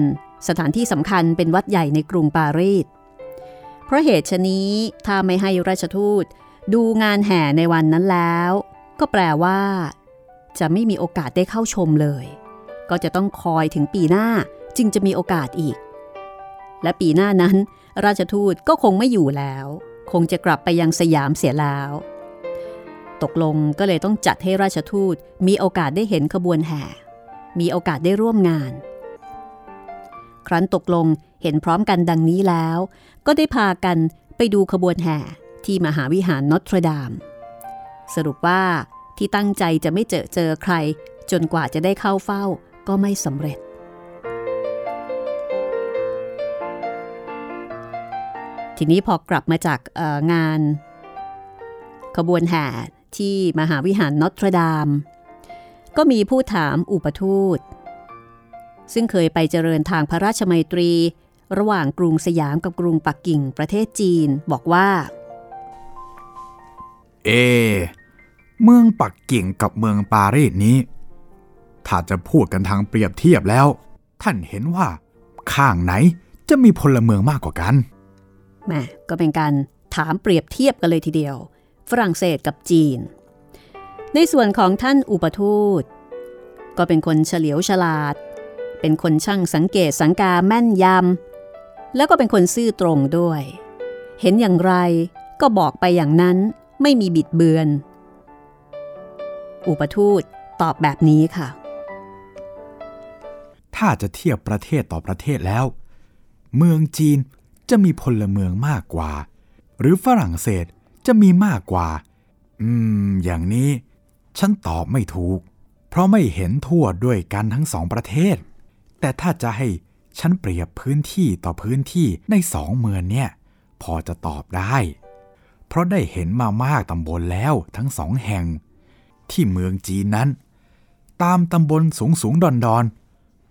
สถานที่สำคัญเป็นวัดใหญ่ในกรุงปารีส เพราะเหตุชนี้ถ้าไม่ให้ราชทูตดูงานแห่ในวันนั้นแล้ว ก็แปลว่า จะไม่มีโอกาสได้เข้าชมเลย ก็จะต้องคอยถึงปีหน้าจึงจะมีโอกาสอีก และปีหน้านั้น ราชทูตก็คงไม่อยู่แล้ว คงจะกลับไปยังสยามเสียแล้ว ตกลงก็เลยต้องจัดให้ราชทูตมีโอกาสได้เห็นขบวนแห่ มีโอกาสได้ร่วมงาน ครั้นตกลงเห็นพร้อมกันดังนี้แล้ว ก็ได้พากันไปดูขบวนแห่ที่มหาวิหารนอตรดาม สรุปว่าที่ตั้งใจจะไม่เจอเจอใคร จนกว่าจะได้เข้าเฝ้าก็ไม่สำเร็จ ทีนี้พอกลับมาจากงาน ขบวนแห่ที่มหาวิหารนอตรดามก็มีผู้ถามอุปทูต ซึ่งเคยไปเจริญทางพระราชมัยตรี ระหว่างกรุงสยามกับกรุงปักกิ่งประเทศจีน บอกว่า เอ เมืองปักกิ่งกับเมืองปารีสนี้ ถ้าจะพูดกันทางเปรียบเทียบแล้ว ท่านเห็นว่า ข้างไหนจะมีพลเมืองมากกว่ากันแม่ก็เป็นการถามเปรียบเทียบกันเลยทีเดียว ฝรั่งเศสกับจีน ในส่วนของท่านอุปทูต ก็เป็นคนเฉลียวฉลาด เป็นคนช่างสังเกตสังกาแม่นยำ แล้วก็เป็นคนซื่อตรงด้วย เห็นอย่างไรก็บอกไปอย่างนั้นไม่มีบิดเบือน อุปทูตตอบแบบนี้ค่ะ ถ้าจะเทียบประเทศต่อประเทศแล้ว เมืองจีนจะมีพลเมืองมากกว่า หรือฝรั่งเศสจะมีมากกว่า อืม อย่างนี้ฉันตอบไม่ถูก เพราะไม่เห็นทั่วด้วยกันทั้งสองประเทศ แต่ถ้าจะให้ ฉันเปรียบพื้นที่ต่อพื้นที่ในสองเมืองเนี่ย พอจะตอบได้ เพราะได้เห็นมามากตำบลแล้วทั้งสองแห่ง ที่เมืองจีนนั้น ตามตำบลสูงสูงดอนดอน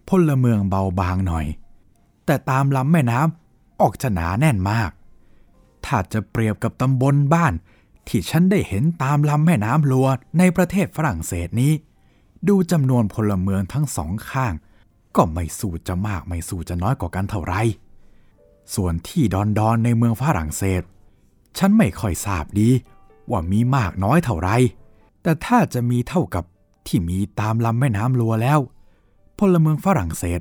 พลเมืองเบาบางหน่อย แต่ตามลำแม่น้ำออกจะหนาแน่นมาก ถ้าจะเปรียบกับตำบลบ้าน ที่ฉันได้เห็นตามลำแม่น้ำลัวในประเทศฝรั่งเศสนี้ ดูจำนวนพลเมืองทั้งสองข้าง ก็ไม่สู้จะมากไม่สู้จะน้อยกว่ากันเท่าไร ส่วนที่ดอนดอนในเมืองฝรั่งเศส ฉันไม่ค่อยทราบดีว่ามีมากน้อยเท่าไร แต่ถ้าจะมีเท่ากับที่มีตามลำแม่น้ำลัวแล้ว พลเมืองฝรั่งเศส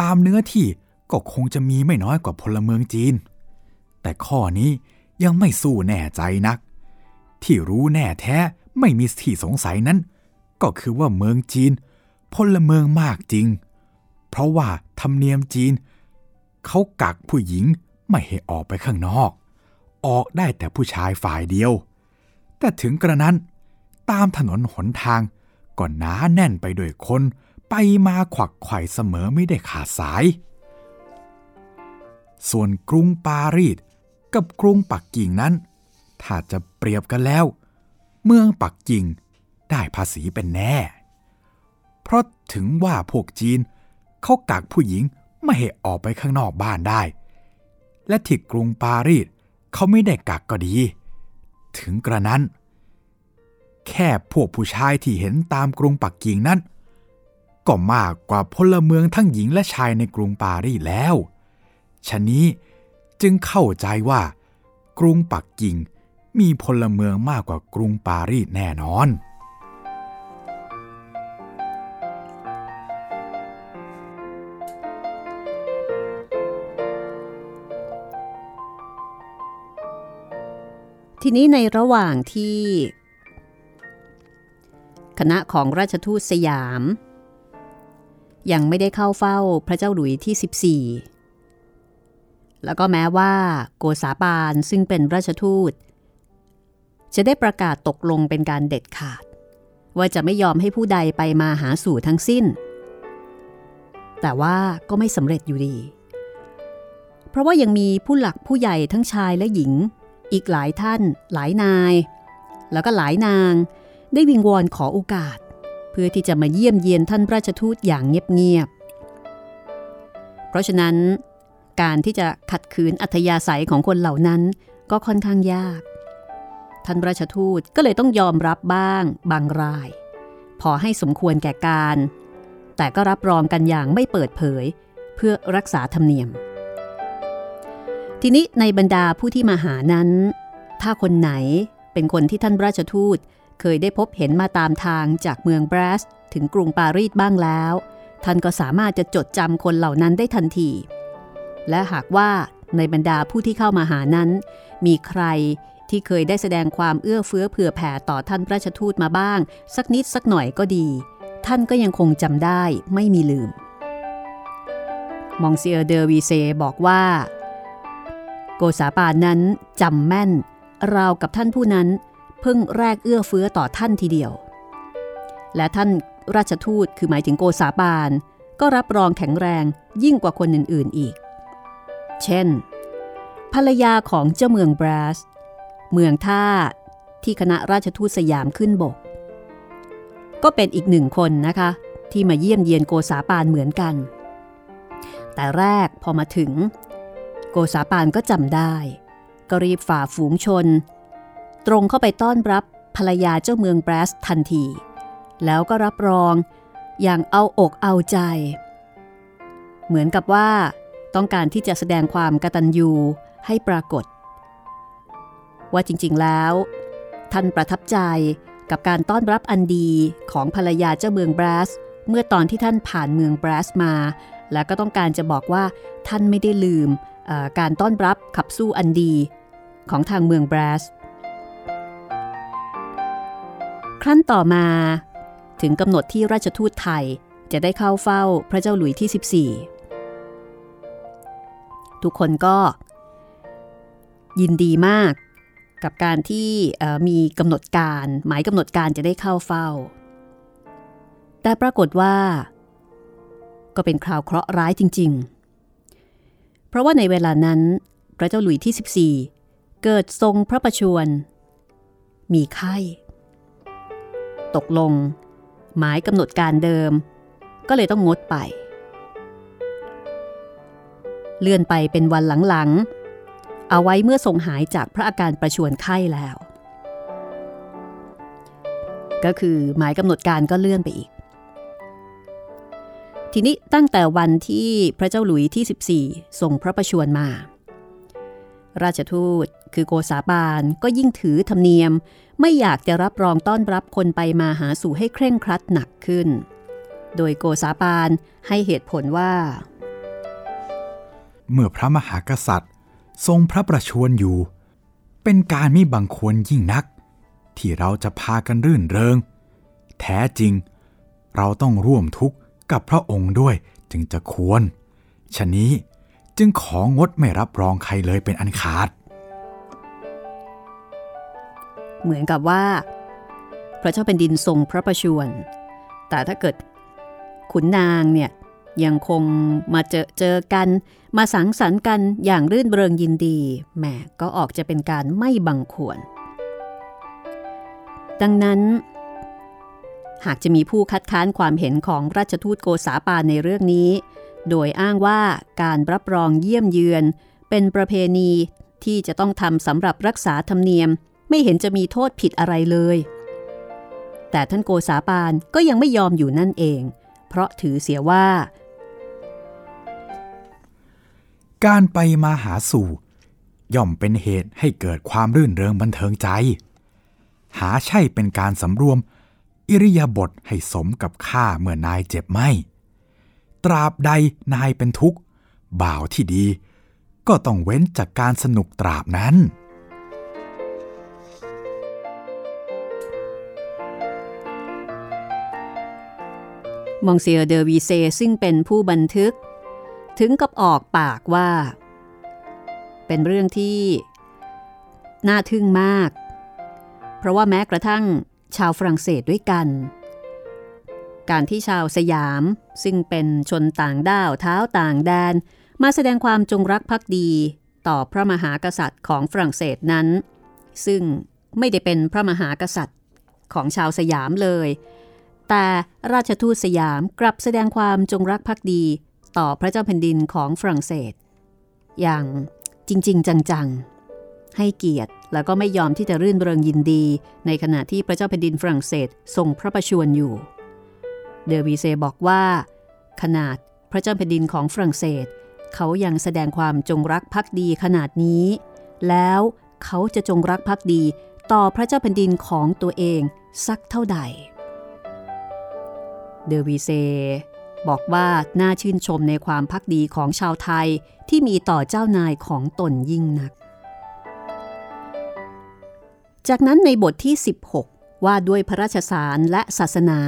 ตามเนื้อที่ก็คงจะมีไม่น้อยกว่าพลเมืองจีน แต่ข้อนี้ยังไม่สู้แน่ใจนัก ที่รู้แน่แท้ไม่มีที่สงสัยนั้น ก็คือว่าเมืองจีน พลเมืองมากจริง เพราะว่าธรรมเนียมจีน เขากักผู้หญิงไม่ให้ออกไปข้างนอก ออกได้แต่ผู้ชายฝ่ายเดียว แต่ถึงกระนั้น ตามถนนหนทางก็หนาแน่นไปด้วยคน ไปมาขวักไขว่เสมอไม่ได้ขาดสาย ส่วนกรุงปารีสกับกรุงปักกิ่งนั้น ถ้าจะเปรียบกันแล้ว เมืองปักกิ่งได้ภาษีเป็นแน่ เพราะถึงว่าพวกจีนเเขากักผู้หญิงไม่ให้ออกไปข้างนอกบ้านได้ และที่กรุงปารีสเขาไม่ได้กักก็ดี ถึงกระนั้น แค่พวกผู้ชายที่เห็นตามกรุงปักกิ่งนั้น ก็มากกว่าพลเมืองทั้งหญิงและชายในกรุงปารีสแล้วฉะนี้จึงเข้าใจว่ากรุงปักกิ่งมีพลเมืองมากกว่ากรุงปารีสแน่นอน ทีนี้ในระหว่างที่ คณะของราชทูตสยาม ยังไม่ได้เข้าเฝ้าพระเจ้าหลุยที่ 14 แล้วก็แม้ว่าโกษาปานซึ่งเป็นราชทูต จะได้ประกาศตกลงเป็นการเด็ดขาด ว่าจะไม่ยอมให้ผู้ใดไปมาหาสู่ทั้งสิ้น แต่ว่าก็ไม่สำเร็จอยู่ดี เพราะว่ายังมีผู้หลักผู้ใหญ่ทั้งชายและหญิง อีกหลายท่าน หลายนาย แล้วก็หลายนาง ได้วิงวอนขอโอกาส เพื่อที่จะมาเยี่ยมเยียนท่านราชทูตอย่างเงียบๆเพราะฉะนั้น การที่จะขัดขืนอัธยาศัยของคนเหล่านั้นก็ค่อนข้างยาก ท่านราชทูตก็เลยต้องยอมรับบ้าง บางราย พอให้สมควรแก่การ แต่ก็รับรองกันอย่างไม่เปิดเผย เพื่อรักษาธรรมเนียม ทีนี้ในบรรดาผู้ที่มาหานั้น ถ้าคนไหนเป็นคนที่ท่านราชทูตเคยได้พบเห็นมาตามทางจากเมืองบรัสถึงกรุงปารีสบ้างแล้ว ท่านก็สามารถจะจดจำคนเหล่านั้นได้ทันที และหากว่าในบรรดาผู้ที่เข้ามาหานั้น มีใครที่เคยได้แสดงความเอื้อเฟื้อเผื่อแผ่ต่อท่านราชทูตมาบ้าง สักนิดสักหน่อยก็ดี ท่านก็ยังคงจำได้ไม่มีลืม มองเซียเดอวีเซบอกว่า โกษาปานนั้นจำแม่น ราวกับท่านผู้นั้น เพิ่งแรกเอื้อเฟื้อต่อท่านทีเดียว และท่านราชทูตคือหมายถึงโกษาปาน ก็รับรองแข็งแรงยิ่งกว่าคนอื่น ๆอีก เช่น ภรรยาของเจ้าเมืองบรัสเมืองท่าที่คณะราชทูตสยามขึ้นบก ก็เป็นอีกหนึ่งคนนะคะ ที่มาเยี่ยมเยียนโกษาปานเหมือนกัน แต่แรกพอมาถึง โกษาปานก็จำได้ ก็รีบฝ่าฝูงชน ตรงเข้าไปต้อนรับภรรยาเจ้าเมืองแบรสทันที แล้วก็รับรองอย่างเอาอกเอาใจ เหมือนกับว่า ต้องการที่จะแสดงความกตัญญูให้ปรากฏ ว่าจริงๆแล้ว ท่านประทับใจกับการต้อนรับอันดีของภรรยาเจ้าเมืองแบรสเมื่อตอนที่ท่านผ่านเมืองแบรสมา และก็ต้องการจะบอกว่าท่านไม่ได้ลืม การต้อนรับขับสู้อันดีของทางเมืองบรส ครั้นต่อมาถึงกำหนดที่ราชทูตไทยจะได้เข้าเฝ้าพระเจ้าหลุยที่ 14 ทุกคนก็ยินดีมากกับการที่มีกำหนดการ หมายกำหนดการจะได้เข้าเฝ้า แต่ปรากฏว่า ก็เป็นคราวเคราะห์ร้ายจริง ๆ เพราะว่าในเวลานั้นพระเจ้าหลุยที่ 14 เกิดทรงพระประชวร มีไข้ ตกลง หมายกำหนดการเดิม ก็เลยต้องงดไป เลื่อนไปเป็นวันหลังๆ เอาไว้เมื่อทรงหายจากพระอาการประชวนไข้แล้ว ก็คือหมายกำหนดการก็เลื่อนไปอีก ทีนี้ตั้งแต่วันที่พระเจ้าหลุยที่ 14 ส่งพระประชวรมา ราชทูตคือโกษาบาลก็ยิ่งถือธรรมเนียม ไม่อยากจะรับรองต้อนรับคนไปมาหาสู่ให้เคร่งครัดหนักขึ้น โดยโกษาปานให้เหตุผลว่า เมื่อพระมหากษัตริย์ ทรงพระประชวรอยู่ เป็นการไมิบังควรยิ่งนัก ที่เราจะพากันรื่นเริง แท้จริง เราต้องร่วมทุกข์ กับพระองค์ด้วยจึงจะควร ฉะนี้จึงของดไม่รับรองใครเลยเป็นอันขาด เหมือนกับว่า พระเจ้าเป็นดินทรงพระประชวร แต่ถ้าเกิดขุนนางเนี่ยยังคงมาเจอเจอกัน มาสังสรรค์กันอย่างรื่นเริงยินดีแหมก็ออกจะเป็นการไม่บังควร ดังนั้น หากจะมีผู้คัดค้านความเห็นของราชทูตโกษาปาในเรื่องนี้ โดยอ้างว่าการรับรองเยี่ยมเยือน เป็นประเพณีที่จะต้องทำสำหรับรักษาธรรมเนียม ไม่เห็นจะมีโทษผิดอะไรเลย แต่ท่านโกษาปานก็ยังไม่ยอมอยู่นั่นเอง เพราะถือเสียว่า การไปมาหาสู่ ย่อมเป็นเหตุให้เกิดความรื่นเริงบันเทิงใจ หาใช่เป็นการสำรวม อิริยาบถให้สมกับข้าเมื่อนายเจ็บไม่ ตราบใดนายเป็นทุกข์บ่าวที่ดี ก็ต้องเว้นจากการสนุกตราบนั้น มองเซียเดอวีเซซึ่งเป็นผู้บันทึก ถึงกับออกปากว่า เป็นเรื่องที่ น่าทึ่งมาก เพราะว่าแม้กระทั่ง ชาวฝรั่งเศสด้วยกัน การที่ชาวสยามซึ่งเป็นชนต่างด้าวเท้าต่างแดน มาแสดงความจงรักภักดีต่อพระมหากษัตริย์ของฝรั่งเศสนั้น ซึ่งไม่ได้เป็นพระมหากษัตริย์ของชาวสยามเลย แต่ราชทูตสยามกลับแสดงความจงรักภักดีต่อพระเจ้าแผ่นดินของฝรั่งเศส อย่างจริง ๆ จัง ๆ ให้เกียรติ แล้วก็ไม่ยอมที่จะรื่นเริงยินดี ในขณะที่พระเจ้าแผ่นดินฝรั่งเศสทรงพระประชวรอยู่ เดอวีเซบอกว่า ขนาดพระเจ้าแผ่นดินของฝรั่งเศส เขายังแสดงความจงรักภักดีขนาดนี้ แล้วเขาจะจงรักภักดีต่อพระเจ้าแผ่นดินของตัวเองสักเท่าใด เดอวีเซบอกว่าน่าชื่นชมในความพักดีของชาวไทยที่มีต่อเจ้านายของตนยิ่งนัก จากนั้นในบทที่ 16 ว่าด้วยพระราชสารและศาสนา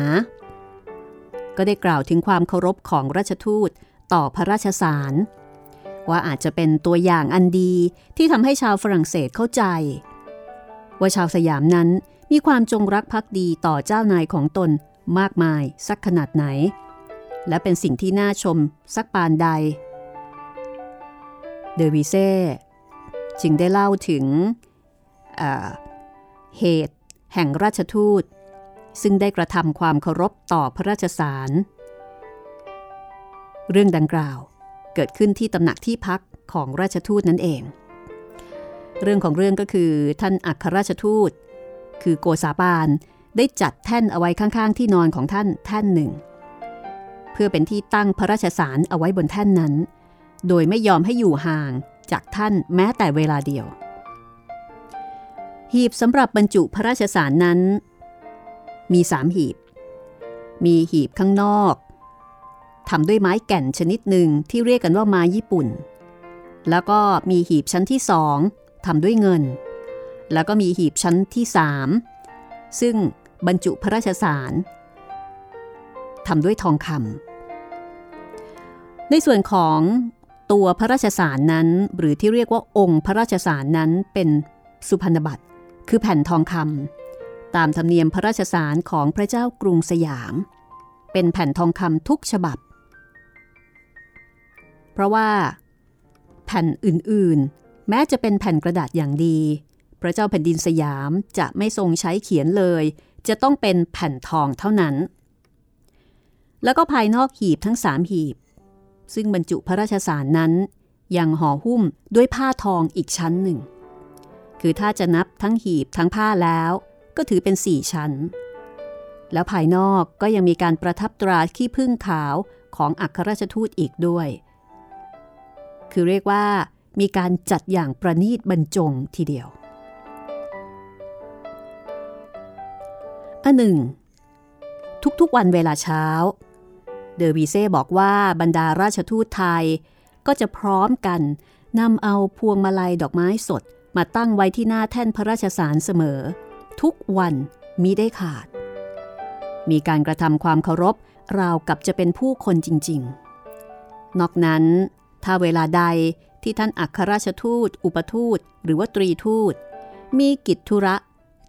ก็ได้กล่าวถึงความเคารพของราชทูตต่อพระราชสาร ว่าอาจจะเป็นตัวอย่างอันดีที่ทำให้ชาวฝรั่งเศสเข้าใจ ว่าชาวสยามนั้นมีความจงรักภักดีต่อเจ้านายของตนมากมายสักขนาดไหน และเป็นสิ่งที่น่าชมสักปานใด เดอวิเซ่จึงได้เล่าถึง เหตุ แห่งราชทูต ซึ่งได้กระทำความเคารพต่อพระราชสาร เรื่องดังกล่าวเกิดขึ้นที่ตำหนักที่พักของราชทูตนั่นเอง เรื่องของเรื่องก็คือท่านอัครราชทูต คือโกษาปานได้จัดแท่นเอาไว้ข้างๆ ที่นอนของท่านแท่นหนึ่ง เพื่อเป็นที่ตั้งพระราชสารเอาไว้บนแท่นนั้น โดยไม่ยอมให้อยู่ห่างจากท่านแม้แต่เวลาเดียว หีบสำหรับบรรจุพระราชสารนั้น มีสามหีบ มีหีบข้างนอกทำด้วยไม้แก่นชนิดหนึ่งที่เรียกกันว่าไม้ญี่ปุ่น แล้วก็มีหีบชั้นที่สองทำด้วยเงิน แล้วก็มีหีบชั้นที่สามซึ่งบรรจุพระราชสารทำด้วยทองคำในส่วนของตัวพระราชสารนั้น หรือที่เรียกว่าองค์พระราชสารนั้นเป็นสุพรรณบัตร คือแผ่นทองคำตามธรรมเนียมพระราชสารของพระเจ้ากรุงสยาม เป็นแผ่นทองคำทุกฉบับ เพราะว่า แผ่นอื่นๆ แม้จะเป็นแผ่นกระดาษอย่างดี พระเจ้าแผ่นดินสยามจะไม่ทรงใช้เขียนเลย จะต้องเป็นแผ่นทองเท่านั้น แล้วก็ภายนอกหีบทั้งสามหีบ ซึ่งบรรจุพระราชสารนั้นยังห่อหุ้มด้วยผ้าทองอีกชั้นหนึ่ง คือถ้าจะนับทั้งหีบทั้งผ้าแล้ว ก็ถือเป็นสี่ชั้น แล้วภายนอกก็ยังมีการประทับตราขี้พึ่งขาวของอัครราชทูตอีกด้วย คือเรียกว่ามีการจัดอย่างประณีตบรรจงทีเดียว อันหนึ่ง ทุกๆวันเวลาเช้า เดอวีเซ่บอกว่าบรรดาราชทูตไทยก็จะพร้อมกันนำเอาพวงมาลัยดอกไม้สด มาตั้งไว้ที่หน้าแท่นพระราชสารเสมอ ทุกวันมิได้ขาด มีการกระทำความเคารพราวกับจะเป็นผู้คนจริง ๆ นอกนั้น ถ้าเวลาใดที่ท่านอัครราชทูต อุปทูต หรือว่าตรีทูต มีกิจธุระ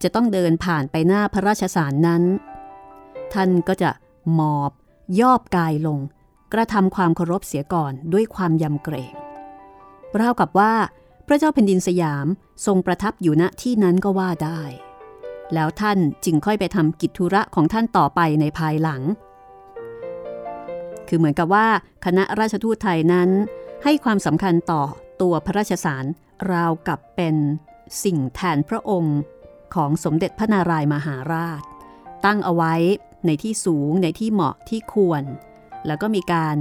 จะต้องเดินผ่านไปหน้าพระราชสารนั้น ท่านก็จะหมอบย่อบกายลง กระทำความเคารพเสียก่อนด้วยความยำเกรงราวกับว่า ระเจ้าแผ่นดินสยามทรงประทับอยู่ณที่นั้นก็ว่าได้ แล้วท่านจึงค่อยไปทำกิจธุระของท่านต่อไปในภายหลัง คือเหมือนกับว่าคณะราชทูตไทยนั้น ให้ความสำคัญต่อตัวพระราชสารราวกับเป็นสิ่งแทนพระองค์ของสมเด็จพระนารายมหาราช ตั้งเอาไว้ในที่สูงในที่เหมาะที่ควร แล้วก็มีการ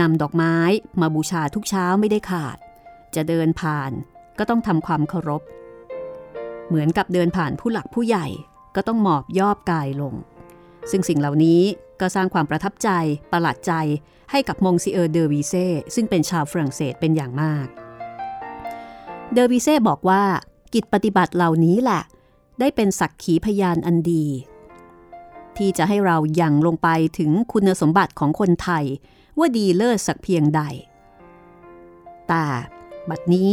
นำดอกไม้มาบูชาทุกเช้าไม่ได้ขาด จะเดินผ่านก็ต้องทำความเคารพ เหมือนกับเดินผ่านผู้หลักผู้ใหญ่ก็ต้องหมอบยอบกายลง ซึ่งสิ่งเหล่านี้ก็สร้างความประทับใจประหลาดใจให้กับมงซิเออร์เดอวีเซ่ซึ่งเป็นชาวฝรั่งเศสเป็นอย่างมาก เดอวีเซ่บอกว่ากิจปฏิบัติเหล่านี้แหละ ได้เป็นสักขีพยานอันดี ที่จะให้เรายัางลงไปถึงคุณสมบัติของคนไทย ว่าดีเลิศสักเพียงใด แต่ บัดนี้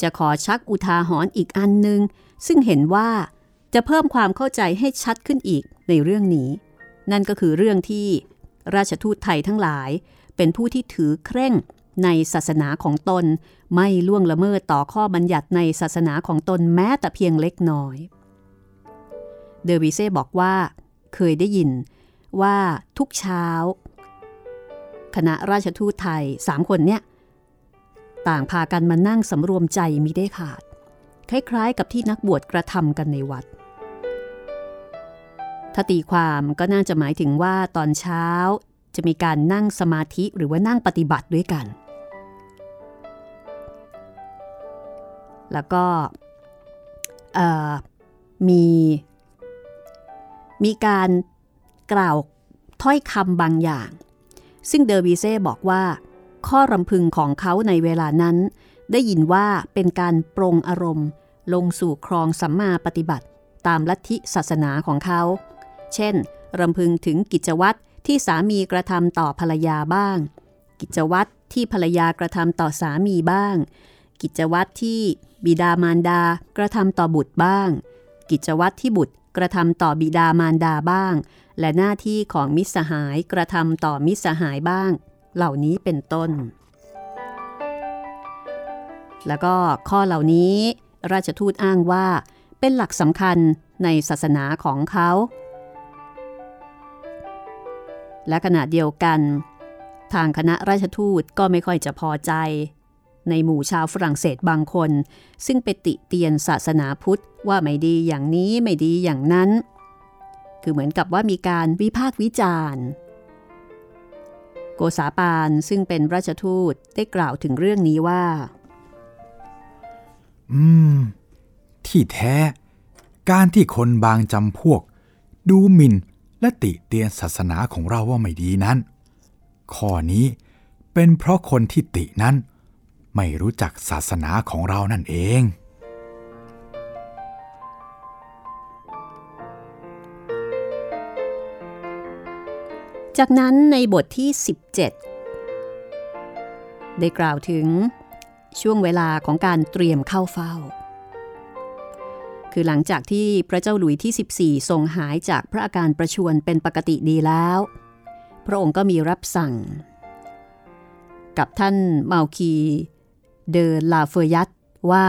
จะขอชักอุทาหรณ์อีกอันหนึ่งซึ่งเห็นว่าจะเพิ่มความเข้าใจให้ชัดขึ้นอีกในเรื่องนี้ นั่นก็คือเรื่องที่ราชทูตไทยทั้งหลาย เป็นผู้ที่ถือเคร่งในศาสนาของตน ไม่ล่วงละเมิดต่อข้อบัญญัติในศาสนาของตนแม้แต่เพียงเล็กน้อย เดอวิเซ่บอกว่า เคยได้ยินว่าทุกเช้า คณะราชทูตไทยสามคนเนี่ย ต่างพากันมานั่งสำรวมใจมิได้ขาดขล้ายๆกับที่นักบวชกระทำกันในวัด ถ้าตีความก็น่าจะหมายถึงว่าตอนเช้าจะมีการนั่งสมาธิหรือว่านั่งปฏิบัติด้วยกัน แล้วก็มีมีการกล่าวถ้อยคำบางอย่าง ซึ่งเดอร์บีเซ่บอกว่า ข้อรำพึงของเขาในเวลานั้น ได้ยินว่าเป็นการปรงอารมณ์ ลงสู่ครองสัมมาปฏิบัติ ตามลัทธิศาสนาของเขา เช่นรำพึงถึงกิจวัตรที่สามีกระทำต่อภรรยาบ้าง กิจวัตรที่ภรรยากระทำต่อสามีบ้าง กิจวัตรที่บิดามารดากระทำต่อบุตรบ้าง กิจวัตรที่บุตรกระทำต่อบิดามารดาบ้าง และหน้าที่ของมิสหายกระทำต่อมิสหายบ้าง เหล่านี้เป็นต้น แล้วก็ข้อเหล่านี้ราชทูตอ้างว่าเป็นหลักสำคัญในศาสนาของเขา และขณะเดียวกัน ทางคณะราชทูตก็ไม่ค่อยจะพอใจ ในหมู่ชาวฝรั่งเศสบางคน ซึ่งไปติเตียนศาสนาพุทธว่าไม่ดีอย่างนี้ไม่ดีอย่างนั้น คือเหมือนกับว่ามีการวิพากษ์วิจารณ์ โกษาปานซึ่งเป็นราชทูตได้กล่าวถึงเรื่องนี้ว่า อืม ที่แท้ การที่คนบางจำพวก ดูหมิ่นและติเตียนศาสนาของเราว่าไม่ดีนั้น ข้อนี้เป็นเพราะคนที่ตินั้น ไม่รู้จักศาสนาของเรานั่นเอง จากนั้นในบทที่ 17 ได้กล่าวถึงช่วงเวลาของการเตรียมเข้าเฝ้า คือหลังจากที่พระเจ้าหลุยที่ 14 ทรงหายจากพระอาการประชวรเป็นปกติดีแล้ว พระองค์ก็มีรับสั่ง กับท่านเมาคี เดอลาเฟยัตว่า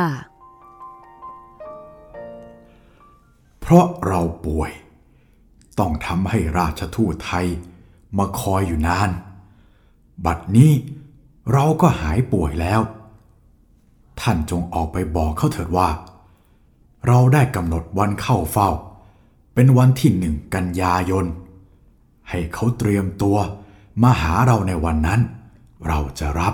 เพราะเราป่วย ต้องทำให้ราชทูตไทย มาคอยอยู่นาน บัดนี้เราก็หายป่วยแล้ว ท่านจงออกไปบอกเขาเถิดว่า เราได้กำหนดวันเข้าเฝ้า เป็นวันที่หนึ่งกันยายน ให้เขาเตรียมตัวมาหาเราในวันนั้น เราจะรับ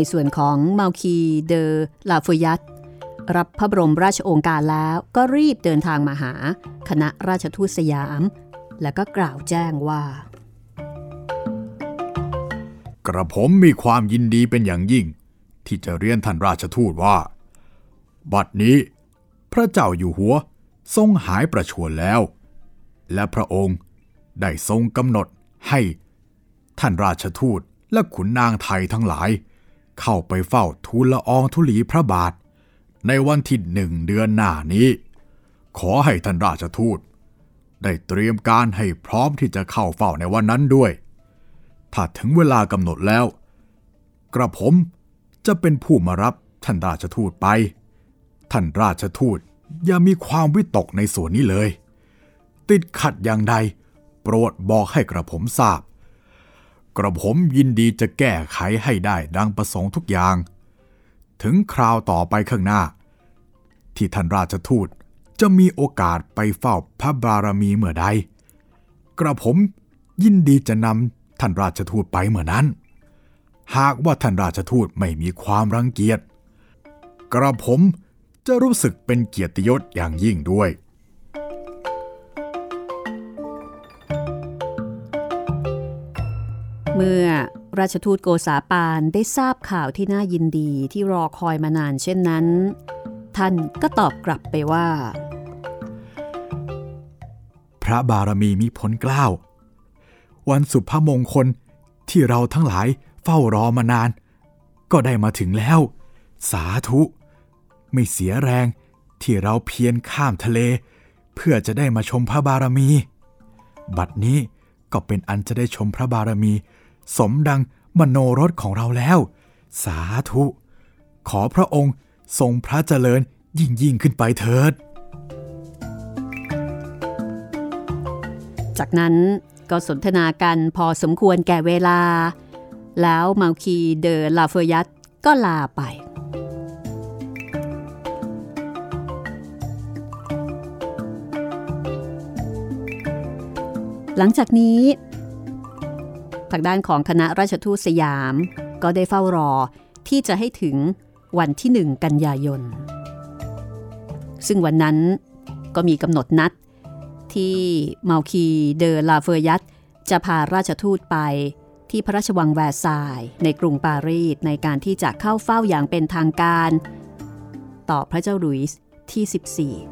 ในส่วนของมาคีเดอลาฟยัตรับพระบรมราชโองการแล้วก็รีบเดินทางมาหา คณะราชทูตสยาม แล้วก็กล่าวแจ้งว่า กระผมมีความยินดีเป็นอย่างยิ่ง ที่จะเรียนท่านราชทูตว่า บัดนี้ พระเจ้าอยู่หัวทรงหายประชวรแล้ว และพระองค์ได้ทรงกำหนดให้ ท่านราชทูตและขุนนางไทยทั้งหลาย เข้าไปเฝ้าทูลละอองธุลีพระบาท ในวันที่หนึ่งเดือนหน้านี้ ขอให้ท่านราชทูต ได้เตรียมการให้พร้อมที่จะเข้าเฝ้าในวันนั้นด้วย ถ้าถึงเวลากำหนดแล้ว กระผมจะเป็นผู้มารับท่านราชทูตไป ท่านราชทูตอย่ามีความวิตกในส่วนนี้เลย ติดขัดอย่างใดโปรดบอกให้กระผมทราบ กระผมยินดีจะแก้ไขให้ได้ดังประสงค์ทุกอย่าง ถึงคราวต่อไปข้างหน้า ที่ท่านราชทูตจะมีโอกาสไปเฝ้าพระบารมีเมื่อใด กระผมยินดีจะนำท่านราชทูตไปเมื่อนั้น หากว่าท่านราชทูตไม่มีความรังเกียจ กระผมจะรู้สึกเป็นเกียรติยศอย่างยิ่งด้วย เมื่อราชทูตโกษาปานได้ทราบข่าวที่น่ายินดีที่รอคอยมานานเช่นนั้น ท่านก็ตอบกลับไปว่า พระบารมีมีผลกล้าว วันสุภมงคลที่เราทั้งหลายเฝ้ารอมานาน ก็ได้มาถึงแล้ว สาธุ ไม่เสียแรงที่เราเพียรข้ามทะเล เพื่อจะได้มาชมพระบารมี บัดนี้ก็เป็นอันจะได้ชมพระบารมี สมดังมโนรสของเราแล้ว สาธุ ขอพระองค์ทรงพระเจริญยิ่งยิ่งขึ้นไปเถิด จากนั้นก็สนทนากันพอสมควรแก่เวลา แล้วมาคีเดอลาเฟยัตก็ลาไปหลังจากนี้ ทางด้านของคณะราชทูตสยาม ก็ได้เฝ้ารอที่จะให้ถึงวันที่หนึ่งกันยายน ซึ่งวันนั้นก็มีกำหนดนัด ที่เมาคีเดอลาเฟอร์ยัตจะพาราชทูตไปที่พระราชวังแวร์ซายในกรุงปารีสในการที่จะเข้าเฝ้าอย่างเป็นทางการ ต่อพระเจ้าหลุยส์ที่ 14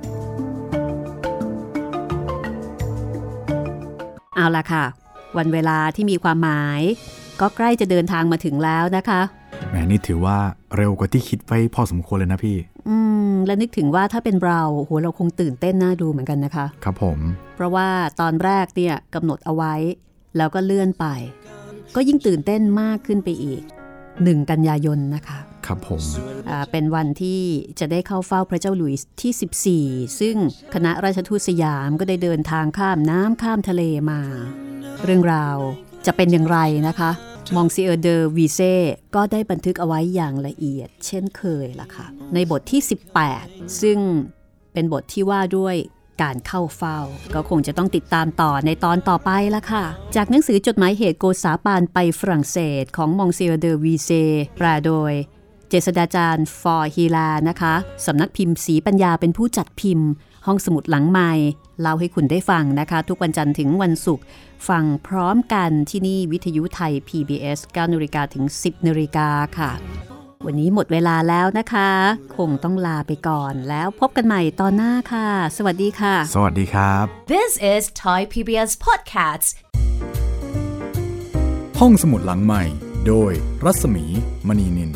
เอาละค่ะ วันเวลาที่มีความหมาย ก็ใกล้จะเดินทางมาถึงแล้วนะคะแหมนี่ถือว่าเร็วกว่าที่คิดไว้พอสมควรเลยนะพี่ อืม และนึกถึงว่าถ้าเป็นเราโหเราคงตื่นเต้นน่าดูเหมือนกันนะคะ ครับผม เพราะว่าตอนแรกเนี่ยกำหนดเอาไว้ แล้วก็เลื่อนไป ก็ยิ่งตื่นเต้นมากขึ้นไปอีก 1 กันยายนนะคะ ครับผมเป็นวันที่จะได้เข้าเฝ้าพระเจ้าหลุยส์ที่ 14 ซึ่งคณะราชทูตสยามก็ได้เดินทางข้ามน้ำข้ามทะเลมา เรื่องราวจะเป็นอย่างไรนะคะ มองซิเออร์เดอร์วีเซ่ก็ได้บันทึกเอาไว้อย่างละเอียด เช่นเคยล่ะค่ะ ในบทที่ 18 ซึ่งเป็นบทที่ว่าด้วยการเข้าเฝ้า ก็คงจะต้องติดตามต่อในตอนต่อไปละค่ะ จากหนังสือจดหมายเหตุโกษาปานไปฝรั่งเศสของมองซิเออร์เดอวีเซ่แปลโดย เจษฎาจารย์ ฟ. ฮีแลร์นะคะสำนักพิมพ์ศรีปัญญาเป็นผู้จัดพิมพ์ ห้องสมุดหลังไมค์เล่าให้คุณได้ฟังนะคะ ทุกวันจันทร์ถึงวันศุกร์ฟังพร้อมกันที่นี่วิทยุไทย PBS 9นาฬิกาถึง 10นาฬิกาค่ะ วันนี้หมดเวลาแล้วนะคะ คงต้องลาไปก่อนแล้วพบกันใหม่ตอนหน้าค่ะ สวัสดีค่ะ สวัสดีครับ This is Thai PBS Podcasts. ห้องสมุดหลังใหม่ โดยรัศมีมณีนิน